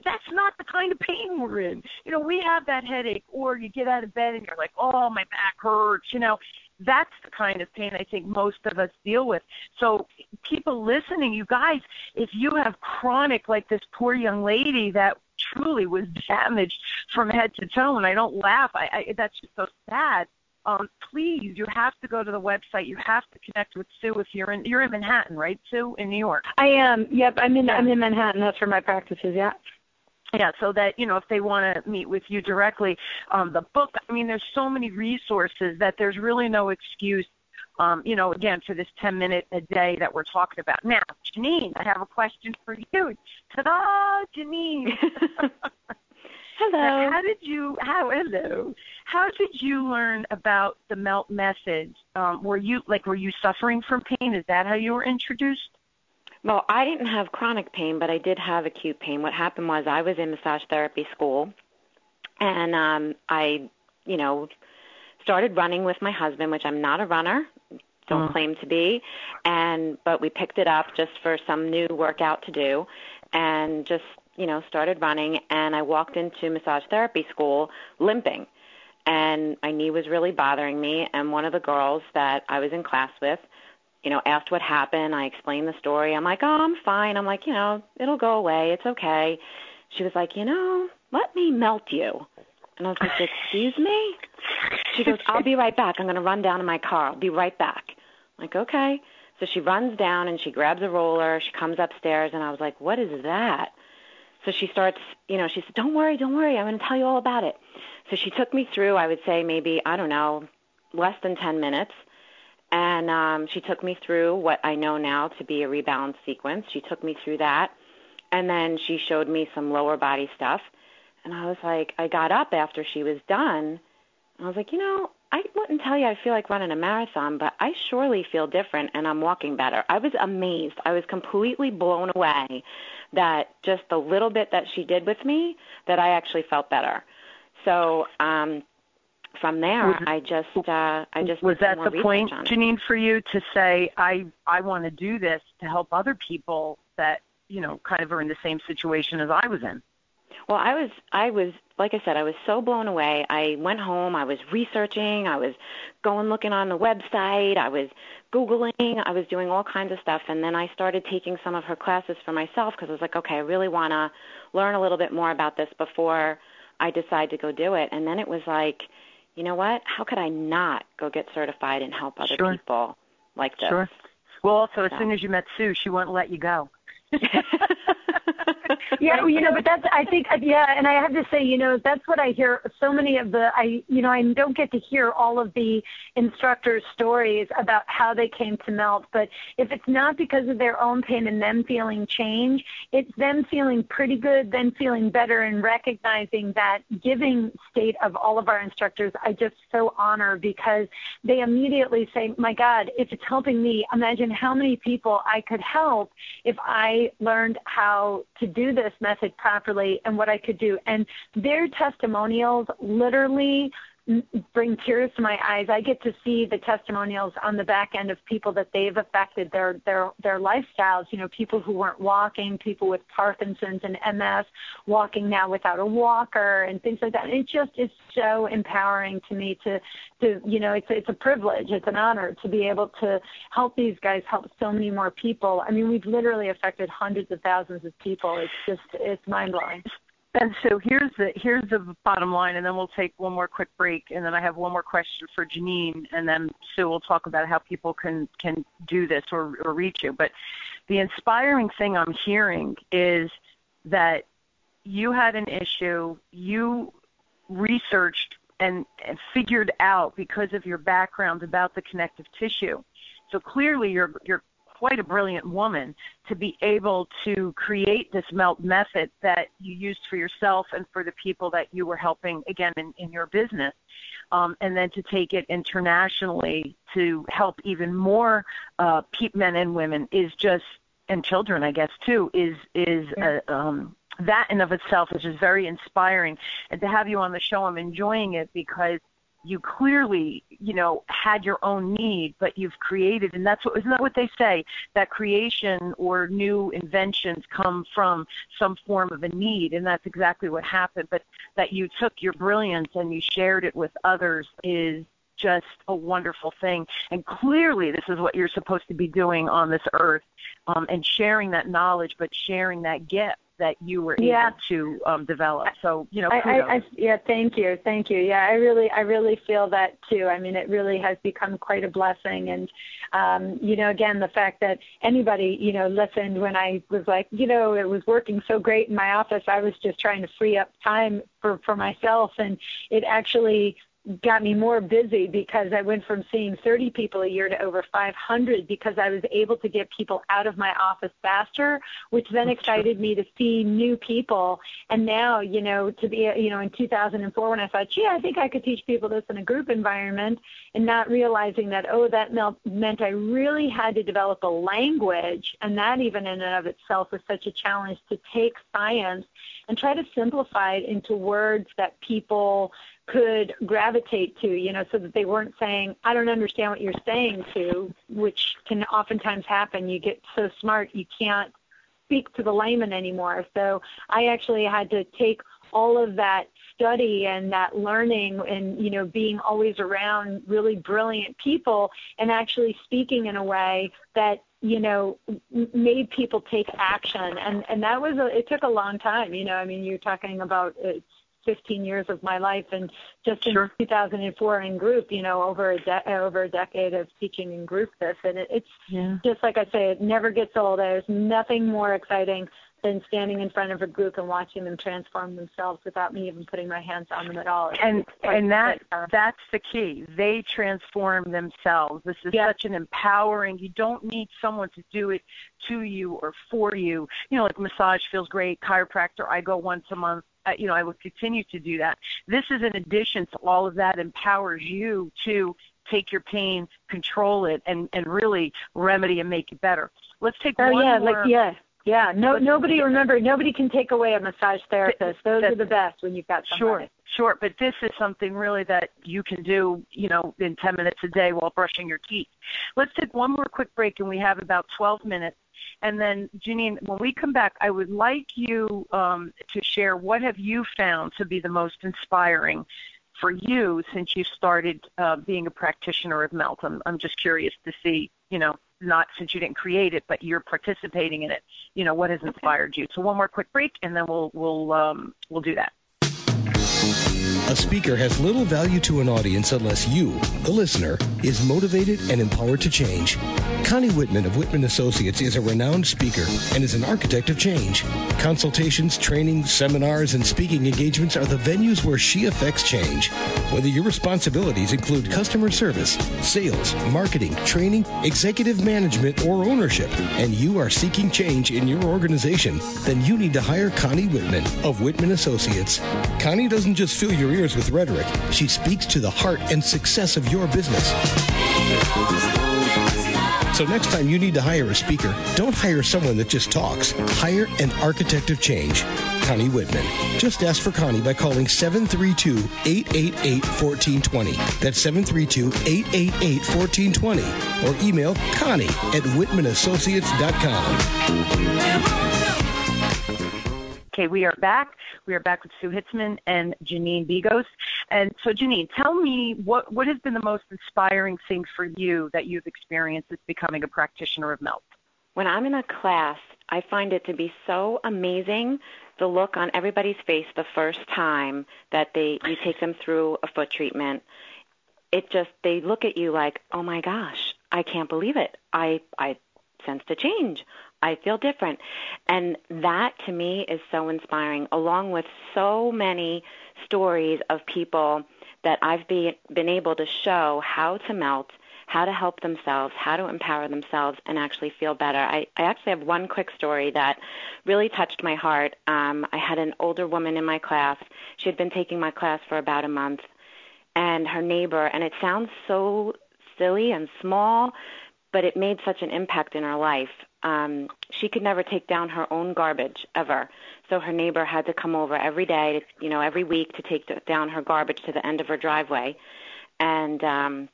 that's not the kind of pain we're in. You know, we have that headache, or you get out of bed and you're like, oh, my back hurts, you know, that's the kind of pain I think most of us deal with. So, people listening, you guys, if you have chronic, like this poor young lady that truly was damaged from head to toe, and I don't laugh, I, I that's just so sad. Um, please, you have to go to the website. You have to connect with Sue if you're in you're in Manhattan, right, Sue, in New York. I am. Yep, I'm in. I'm in Manhattan. That's where my practice is. Yeah yeah so that you know if they want to meet with you directly um the book i mean there's so many resources that there's really no excuse um you know again for this 10 minute a day that we're talking about. Now janine i have a question for you. Ta-da janine. Hello. How did you how hello. How did you learn about the melt method um were you like were you suffering from pain? Is that how you were introduced well, I didn't have chronic pain, but I did have acute pain. What happened was I was in massage therapy school, and um, I, you know, started running with my husband, which I'm not a runner, don't mm. claim to be, and but we picked it up just for some new workout to do, and just you know started running. And I walked into massage therapy school limping, and my knee was really bothering me. And one of the girls that I was in class with you know, asked what happened. I explained the story. I'm like, oh, I'm fine. I'm like, you know, it'll go away. It's okay. She was like, you know, let me melt you. And I was like, excuse me? She goes, I'll be right back. I'm going to run down to my car. I'll be right back. I'm like, okay. So she runs down and she grabs a roller. She comes upstairs and I was like, what is that? So she starts, you know, she said, don't worry, don't worry. I'm going to tell you all about it. So she took me through, I would say maybe, I don't know, less than 10 minutes and um, she took me through what I know now to be a rebalance sequence. She took me through that, and then she showed me some lower body stuff. And I was like, I got up after she was done. And I was like, you know, I wouldn't tell you I feel like running a marathon, but I surely feel different and I'm walking better. I was amazed. I was completely blown away that just the little bit that she did with me that I actually felt better. So, um from there, Was- I just uh, I just was that the point. Janine, for you to say I I want to do this to help other people that you know kind of are in the same situation as I was in? Well, I was I was like I said, I was so blown away. I went home, I was researching, I was going looking on the website, I was googling, I was doing all kinds of stuff and then I started taking some of her classes for myself because I was like, okay, I really want to learn a little bit more about this before I decide to go do it. And then it was like, you know what? How could I not go get certified and help other Sure. people like this? Sure. Well, also as So. soon as you met Sue, she wouldn't let you go. yeah, you know, but that's I think uh, yeah, and I have to say, you know, that's what I hear. So many of the I, you know, I don't get to hear all of the instructors' stories about how they came to melt. But if it's not because of their own pain and them feeling change, it's them feeling pretty good, then feeling better, and recognizing that giving state of all of our instructors, I just so honor because they immediately say, "My God, if it's helping me, imagine how many people I could help if I learned how to do this method properly and what I could do. And their testimonials literally bring tears to my eyes. I get to see the testimonials on the back end of people that they've affected their their their lifestyles. You know, people who weren't walking, people with Parkinson's and MS, walking now without a walker and things like that. And it just is so empowering to me to to you know it's it's a privilege, it's an honor to be able to help these guys help so many more people. I mean, we've literally affected hundreds of thousands of people. It's just it's mind blowing. And so here's the here's the bottom line, and then we'll take one more quick break, and then I have one more question for Janine, and then Sue will talk about how people can can do this or, or reach you. But the inspiring thing I'm hearing is that you had an issue, you researched and, and figured out because of your background about the connective tissue. So clearly you're you're quite a brilliant woman to be able to create this melt method that you used for yourself and for the people that you were helping again in, in your business. Um, and then to take it internationally to help even more uh, men and women is just and children, I guess too, is is uh, um, that in of itself is just very inspiring. And to have you on the show, I'm enjoying it because you clearly, you know, had your own need, but you've created, and that's what isn't that what they say that creation or new inventions come from some form of a need, and that's exactly what happened. But that you took your brilliance and you shared it with others is just a wonderful thing. And clearly, this is what you're supposed to be doing on this earth, um, and sharing that knowledge, but sharing that gift that you were Yeah. able to um, develop. So, you know, I. I, I, yeah, thank you, thank you. Yeah, I really, I really feel that too. I mean, it really has become quite a blessing, and um, you know, again, the fact that anybody, you know, listened when I was like, you know, it was working so great in my office. I was just trying to free up time for for myself, and it actually got me more busy because I went from seeing 30 people a year to over 500 because I was able to get people out of my office faster, which then excited me to see new people. And now, you know, to be, you know, in 2004 when I thought, gee, I think I could teach people this in a group environment and not realizing that, oh, that meant I really had to develop a language. And that even in and of itself was such a challenge to take science and try to simplify it into words that people could gravitate to, you know, so that they weren't saying, I don't understand what you're saying to, which can oftentimes happen. You get so smart you can't speak to the layman anymore. So I actually had to take all of that study and that learning and you know being always around really brilliant people and actually speaking in a way that you know made people take action and and that was a it took a long time you know i mean you're talking about uh, 15 years of my life and just in Sure. 2004 in group you know over a de- over a decade of teaching in group this and it, it's yeah. just like I say, it never gets old. There's nothing more exciting than standing in front of a group and watching them transform themselves without me even putting my hands on them at all. It's- and quite- and that powerful. that's the key they transform themselves this is Yeah. such an empowering you don't need someone to do it to you or for you you know like massage feels great chiropractor i go once a month uh, Uh, you know i will continue to do that this is in addition to all of that empowers you to take your pain control it and and really remedy and make it better let's take Oh one yeah, more like yeah, yeah. No, Let's- nobody remember. Nobody can take away a massage therapist. Those are the best when you've got somebody. Sure, Sure, but this is something really that you can do, you know, in 10 minutes a day while brushing your teeth. Let's take one more quick break, and we have about 12 minutes. And then, Janine, when we come back, I would like you um, to share what have you found to be the most inspiring for you since you started uh, being a practitioner of Melt. I'm, I'm just curious to see, you know, not since you didn't create it, but you're participating in it. You know, what has inspired you? So one more quick break, and then we'll we'll um, we'll do that. A speaker has little value to an audience unless you, the listener, is motivated and empowered to change. Connie Whitman of Whitman Associates is a renowned speaker and is an architect of change. Consultations, trainings, seminars, and speaking engagements are the venues where she affects change. Whether your responsibilities include customer service, sales, marketing, training, executive management, or ownership, and you are seeking change in your organization, then you need to hire Connie Whitman of Whitman Associates. Connie doesn't just fill your ears with rhetoric, she speaks to the heart and success of your business. So next time you need to hire a speaker, don't hire someone that just talks. Hire an architect of change. Connie Whitman. Just ask for Connie by calling 732-888-1420. That's 732-888-1420. Or email Connie at whitmanassociates.com. Okay, we are back. We are back with Sue Hitzmann and Janine Begos. And so, Janine, tell me what what has been the most inspiring thing for you that you've experienced as becoming a practitioner of Melt? When I'm in a class, I find it to be so amazing the look on everybody's face the first time that they you take them through a foot treatment. It just they look at you like, "Oh my gosh, I can't believe it. I I sensed a change. I feel different. And that to me is so inspiring, along with so many stories of people that I've be, been able to show how to melt, how to help themselves, how to empower themselves, and actually feel better. I, I actually have one quick story that really touched my heart. Um, I had an older woman in my class. She had been taking my class for about a month, and her neighbor, and it sounds so silly and small, but it made such an impact in her life. Um, she could never take down her own garbage ever. So her neighbor had to come over every day, you know, every week to take down her garbage to the end of her driveway. And um,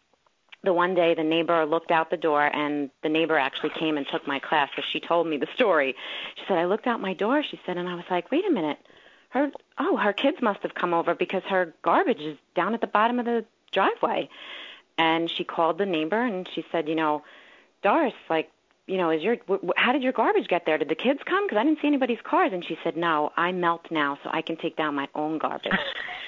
the one day the neighbor looked out the door and the neighbor actually came and took my class. So she told me the story. She said, I looked out my door, she said, and I was like, wait a minute. Her, oh, her kids must have come over because her garbage is down at the bottom of the driveway. And she called the neighbor and she said, you know, Doris, like, you know, is your how did your garbage get there? Did the kids come? Because I didn't see anybody's cars. And she said, no, I melt now, so I can take down my own garbage.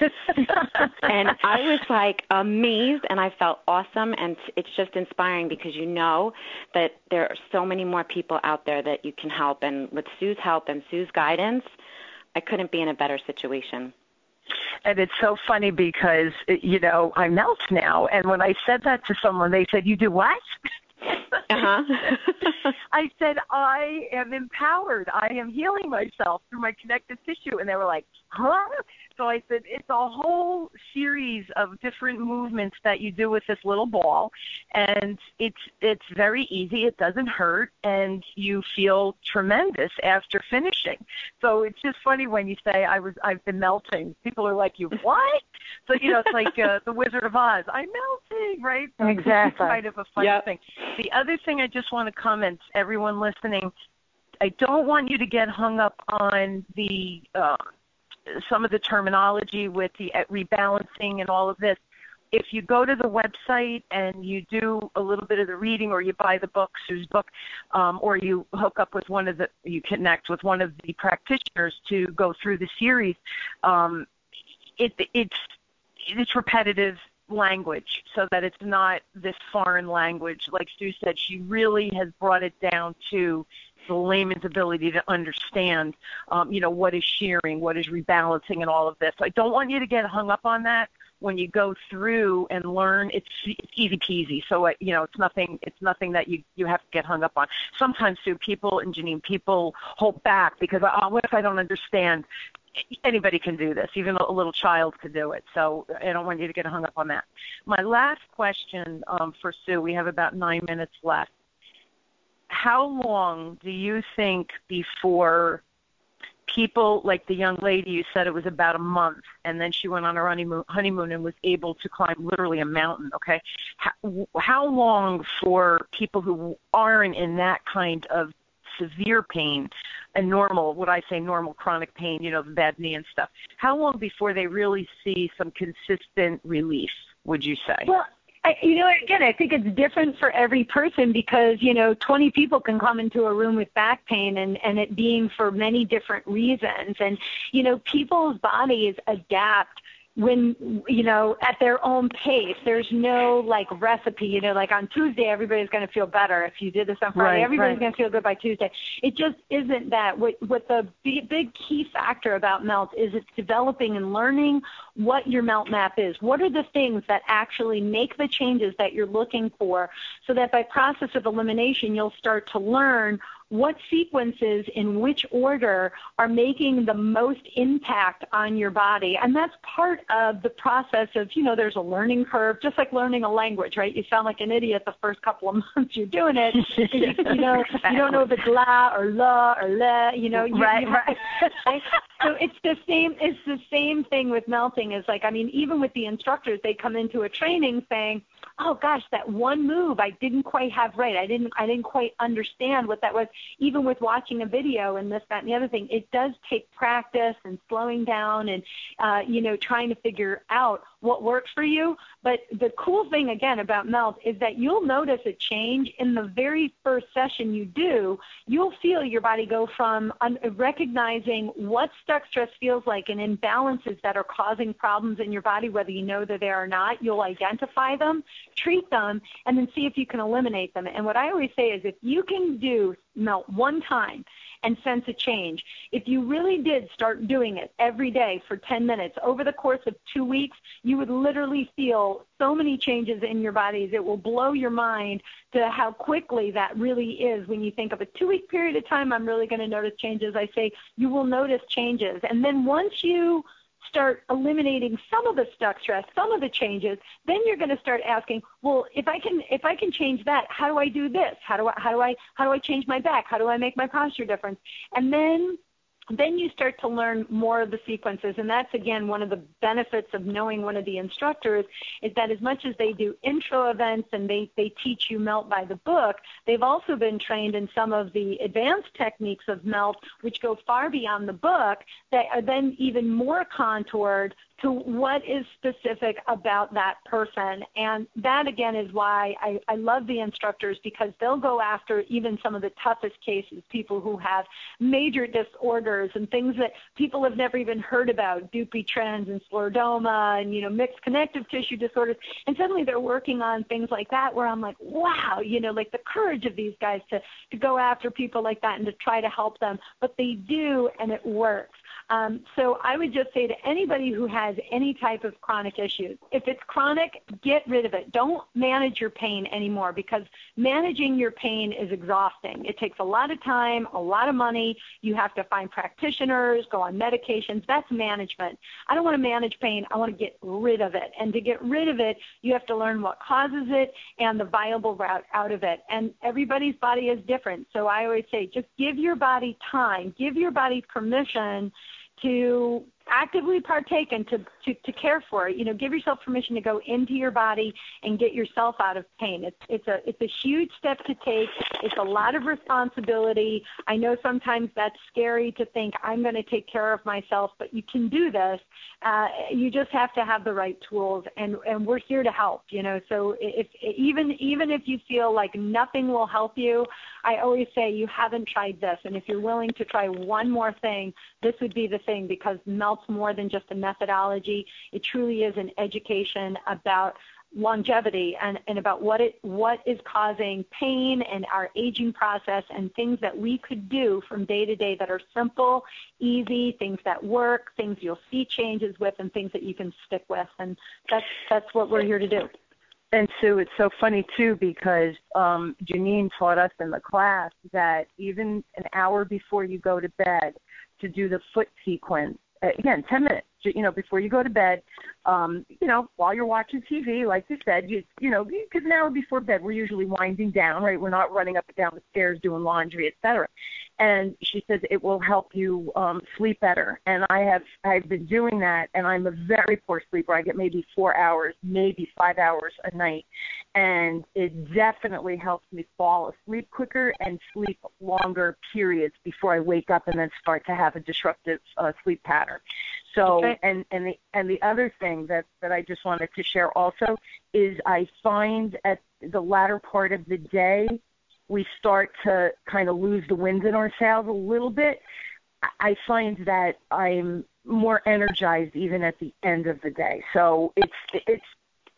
and I was like amazed, and I felt awesome, and it's just inspiring because you know that there are so many more people out there that you can help. And with Sue's help and Sue's guidance, I couldn't be in a better situation. And it's so funny because, you know, I melt now. And when I said that to someone, they said, You do what? Uh-huh. I said, I am empowered. I am healing myself through my connective tissue. And they were like, huh? So I said, it's a whole series of different movements that you do with this little ball. And it's, it's very easy. It doesn't hurt. And you feel tremendous after finishing. So it's just funny when you say, I was, I've been melting. People are like, you what? So, you know, it's like uh, the Wizard of Oz. I'm melting, right? Exactly. Kind of a funny yep. thing. The other thing I just want to comment, everyone listening, I don't want you to get hung up on the uh, some of the terminology with the uh, rebalancing and all of this. If you go to the website and you do a little bit of the reading, or you buy the book, Sue's book, um, or you hook up with one of the, you connect with one of the practitioners to go through the series, um, it, it's it's repetitive language so that it's not this foreign language. Like Sue said, she really has brought it down to the layman's ability to understand, um, you know, what is shearing, what is rebalancing, and all of this. I don't want you to get hung up on that. When you go through and learn, it's, it's easy peasy. So uh, you know, it's nothing. It's nothing that you you have to get hung up on. Sometimes, Sue, people and Janine, people hold back because oh, what if I don't understand? anybody can do this. Even a little child could do it. So I don't want you to get hung up on that. My last question um, for Sue. We have about nine minutes left. How long do you think before people like the young lady you said it was about a month and then she went on her honeymoon honeymoon and was able to climb literally a mountain okay? How, how long for people who aren't in that kind of severe pain and normal what i say normal chronic pain you know the bad knee and stuff how long before they really see some consistent relief would you say? Well I, you know, again, I think it's different for every person because you know, 20 people can come into a room with back pain, and and it being for many different reasons, and you know, people's bodies adapt when you know at their own pace. There's no like recipe you know like on tuesday everybody's going to feel better. If you did this on friday right, everybody's right. going to feel good by tuesday. It just isn't that. What what the big, big key factor about melt is it's developing and learning what your melt map is. What are the things that actually make the changes that you're looking for so that by process of elimination you'll start to learn what sequences in which order are making the most impact on your body. And that's part of the process of, you know, there's a learning curve, just like learning a language, right? You sound like an idiot the first couple of months you're doing it. you, you know, you don't know if it's la or la or le, you know. You, right, you right. right. So it's the same, it's the same thing with melting is like, I mean, even with the instructors, they come into a training saying, oh gosh, that one move I didn't quite have right. I didn't, I didn't quite understand what that was even with watching a video and this, that, and the other thing, it does take practice and slowing down and, uh, you know, trying to figure out what works for you. But the cool thing, again, about Melt is that you'll notice a change in the very first session you do. You'll feel your body go from un- recognizing what stuck stress feels like and imbalances that are causing problems in your body, whether you know they're there or not. You'll identify them, treat them, and then see if you can eliminate them. And what I always say is if you can do melt one time and sense a change. If you really did start doing it every day for 10 minutes over the course of two weeks, you would literally feel so many changes in your bodies. It will blow your mind to how quickly that really is when you think of a two week period of time, I'm really going to notice changes. I say you will notice changes. And then once you start eliminating some of the stuck stress, some of the changes, then you're going to start asking, well, if I can if I can change that, how do I do this? How do I how do I how do I change my back? How do I make my posture different? And then then you start to learn more of the sequences. And that's again one of the benefits of knowing one of the instructors is that as much as they do intro events and they, they teach you melt by the book they've also been trained in some of the advanced techniques of melt which go far beyond the book that are then even more contoured to what is specific about that person. And that again is why I, I love the instructors because they'll go after even some of the toughest cases, people who have major disorders and things that people have never even heard about, Dupuytren's and scleroderma and, you know, mixed connective tissue disorders. And suddenly they're working on things like that where I'm like, wow, you know, like the courage of these guys to, to go after people like that and to try to help them. But they do and it works. Um, so I would just say to anybody who has any type of chronic issues, if it's chronic, get rid of it. Don't manage your pain anymore because managing your pain is exhausting. It takes a lot of time, a lot of money. You have to find practitioners, go on medications. That's management. I don't want to manage pain. I want to get rid of it. And to get rid of it, you have to learn what causes it and the viable route out of it. And everybody's body is different. So I always say just give your body time, give your body permission to actively partake and to, to, to care for it. You know, give yourself permission to go into your body and get yourself out of pain. It's it's a it's a huge step to take. It's a lot of responsibility. I know sometimes that's scary to think I'm going to take care of myself, but you can do this. Uh, you just have to have the right tools, and and we're here to help. You know, so if even even if you feel like nothing will help you, I always say you haven't tried this, and if you're willing to try one more thing, this would be the thing because more than just a methodology. It truly is an education about longevity and, and about what it what is causing pain and our aging process and things that we could do from day to day that are simple, easy, things that work, things you'll see changes with and things that you can stick with. And that's that's what we're here to do. And Sue, it's so funny too because um, Janine taught us in the class that even an hour before you go to bed to do the foot sequence, again, 10 minutes, you know, before you go to bed, um, you know, while you're watching TV, like you said, you, you know, because an hour before bed, we're usually winding down, right? We're not running up and down the stairs doing laundry, et cetera. And she says it will help you um, sleep better. And I have I've been doing that, and I'm a very poor sleeper. I get maybe four hours, maybe five hours a night, and it definitely helps me fall asleep quicker and sleep longer periods before I wake up and then start to have a disruptive uh, sleep pattern. So okay. and and the and the other thing that that I just wanted to share also is I find at the latter part of the day we start to kind of lose the wind in our sails a little bit. I find that I'm more energized even at the end of the day. So it's it's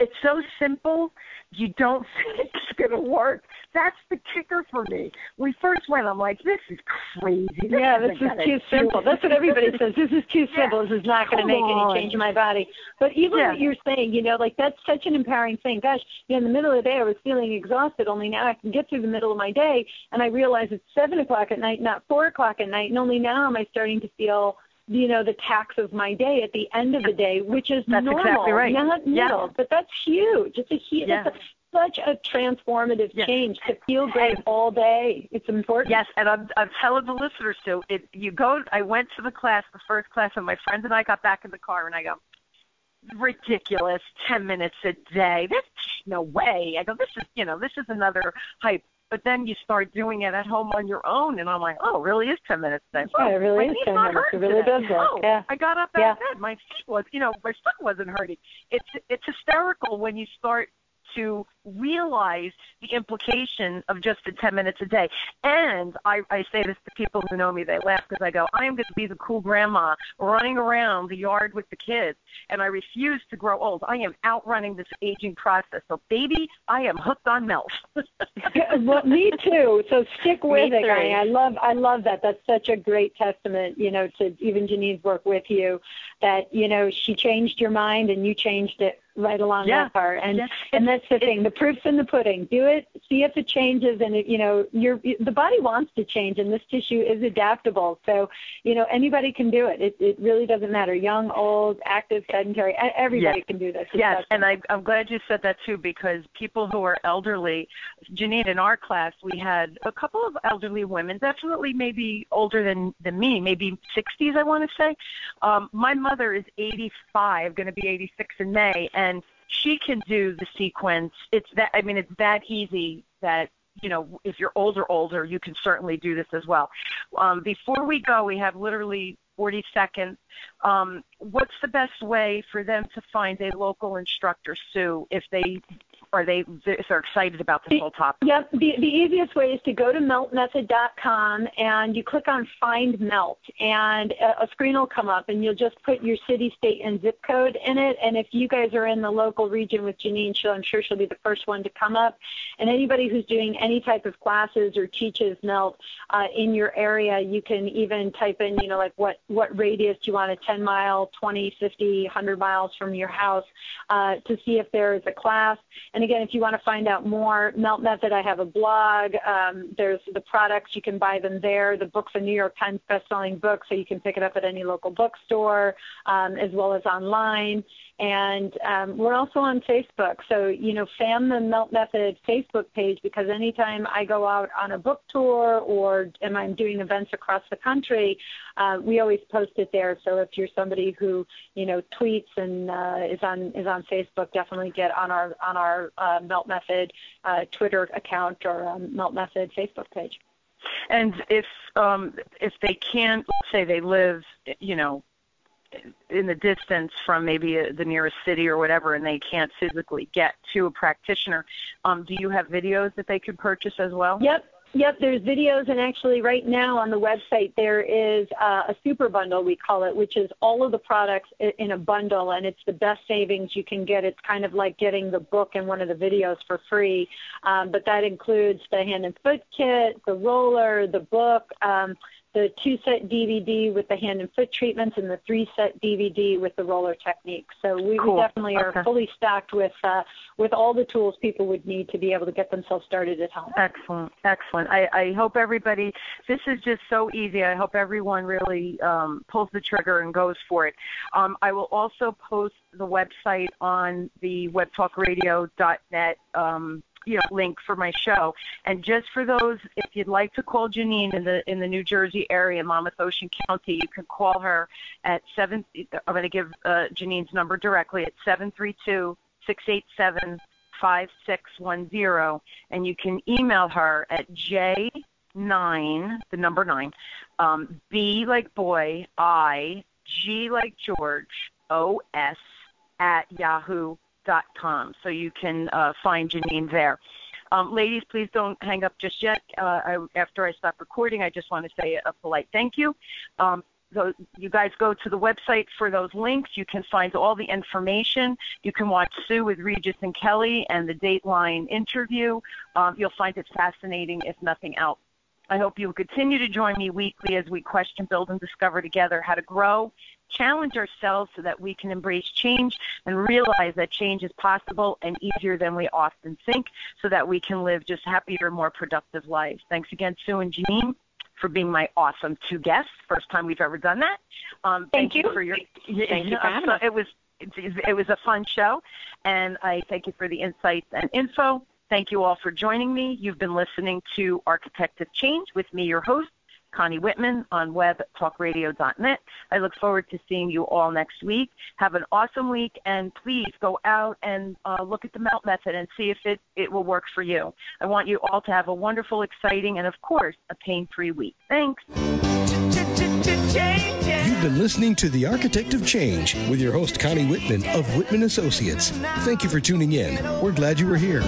it's so simple you don't think it's going to work. That's the kicker for me. We first went, I'm like, this is crazy. This yeah, this is too simple. That's what everybody says. This is too simple. Yeah. This is not going to make on. any change in my body. But even yeah. what you're saying, you know, like that's such an empowering thing. Gosh, you know, in the middle of the day, I was feeling exhausted. Only now I can get through the middle of my day, and I realize it's seven o'clock at night, not four o'clock at night, and only now am I starting to feel you know the tax of my day at the end of the day, which is that's normal, exactly right. not middle, yeah. but that's huge. It's a huge. Yeah. It's a, such a transformative yes. change to feel great all day. It's important. Yes, and I'm I'm telling the listeners too. It you go. I went to the class, the first class, and my friends and I got back in the car, and I go, ridiculous, ten minutes a day. There's no way. I go, this is you know, this is another hype. But then you start doing it at home on your own, and I'm like, oh, it really is ten minutes a day. Yeah, it oh, really is ten minutes. It really today. does work. Oh, yeah. I got up out yeah. of bed. My feet was, you know, my foot wasn't hurting. It's it's hysterical when you start to realize the implication of just the 10 minutes a day. And I, I say this to people who know me, they laugh because I go, I am going to be the cool grandma running around the yard with the kids, and I refuse to grow old. I am outrunning this aging process. So, baby, I am hooked on milk. well, me too. So stick with it, I, I love, I love that. That's such a great testament, you know, to even Janine's work with you. That you know, she changed your mind and you changed it right along yeah. with her. And yeah. and that's the thing. The proof's in the pudding. Do it. See if it changes. And it, you know, your the body wants to change, and this tissue is adaptable. So you know, anybody can do it. It it really doesn't matter. Young, old, active, sedentary. Everybody yes. can do this. Yes, and I, I'm glad you said that too because people who are elderly, Janine, in our class we had a couple of elderly women, definitely maybe older than than me, maybe 60s, I want to say. Um, my mother is 85, going to be 86 in May, and she can do the sequence. It's that I mean it's that easy that you know if you're older older you can certainly do this as well. Um, before we go, we have literally 40 seconds. Um, what's the best way for them to find a local instructor, Sue, if they are they are excited about this whole topic? Yep. The, the easiest way is to go to meltmethod.com and you click on Find Melt, and a, a screen will come up, and you'll just put your city, state, and zip code in it. And if you guys are in the local region with Janine, she'll, I'm sure she'll be the first one to come up. And anybody who's doing any type of classes or teaches Melt uh, in your area, you can even type in, you know, like what what radius do you want a 10 mile, 20, 50, 100 miles from your house uh, to see if there is a class. And again, if you want to find out more, Melt Method, I have a blog. Um, there's the products, you can buy them there. The book's a New York Times best-selling book, so you can pick it up at any local bookstore um, as well as online. And um, we're also on Facebook. So, you know, fan the Melt Method Facebook page because anytime I go out on a book tour or am I doing events across the country, uh, we always post it there. So if you're somebody who, you know, tweets and uh, is on is on Facebook, definitely get on our on our uh, Melt Method uh, Twitter account or um, Melt Method Facebook page. And if um, if they can't, say they live, you know, in the distance from maybe a, the nearest city or whatever, and they can't physically get to a practitioner, um, do you have videos that they could purchase as well? Yep. Yep, there's videos, and actually, right now on the website, there is uh, a super bundle, we call it, which is all of the products in a bundle, and it's the best savings you can get. It's kind of like getting the book and one of the videos for free, um, but that includes the hand and foot kit, the roller, the book. Um, the two set DVD with the hand and foot treatments and the three set DVD with the roller technique. So we, cool. we definitely okay. are fully stocked with uh, with all the tools people would need to be able to get themselves started at home. Excellent, excellent. I, I hope everybody. This is just so easy. I hope everyone really um, pulls the trigger and goes for it. Um, I will also post the website on the webtalkradio.net um, you know link for my show. And just for those, if you'd like to call Janine in the in the New Jersey area, Monmouth Ocean County, you can call her at seven. I'm going to give uh, Janine's number directly at seven three two six eight seven five six one zero, and you can email her at j nine the number nine um, b like boy i g like george o s at yahoo com. So you can uh, find Janine there. Um, ladies, please don't hang up just yet. Uh, I, after I stop recording, I just want to say a polite thank you. Um, you guys go to the website for those links. You can find all the information. You can watch Sue with Regis and Kelly and the Dateline interview. Um, you'll find it fascinating, if nothing else. I hope you will continue to join me weekly as we question, build, and discover together how to grow challenge ourselves so that we can embrace change and realize that change is possible and easier than we often think so that we can live just happier, more productive lives. Thanks again, Sue and Janine for being my awesome two guests. First time we've ever done that. Um, thank, thank you. you. for your. Thank you for us. It was it was a fun show, and I thank you for the insights and info. Thank you all for joining me. You've been listening to Architect of Change with me, your host, Connie Whitman on webtalkradio.net. I look forward to seeing you all next week. Have an awesome week, and please go out and uh, look at the melt method and see if it, it will work for you. I want you all to have a wonderful, exciting, and of course, a pain free week. Thanks. You've been listening to The Architect of Change with your host, Connie Whitman of Whitman Associates. Thank you for tuning in. We're glad you were here.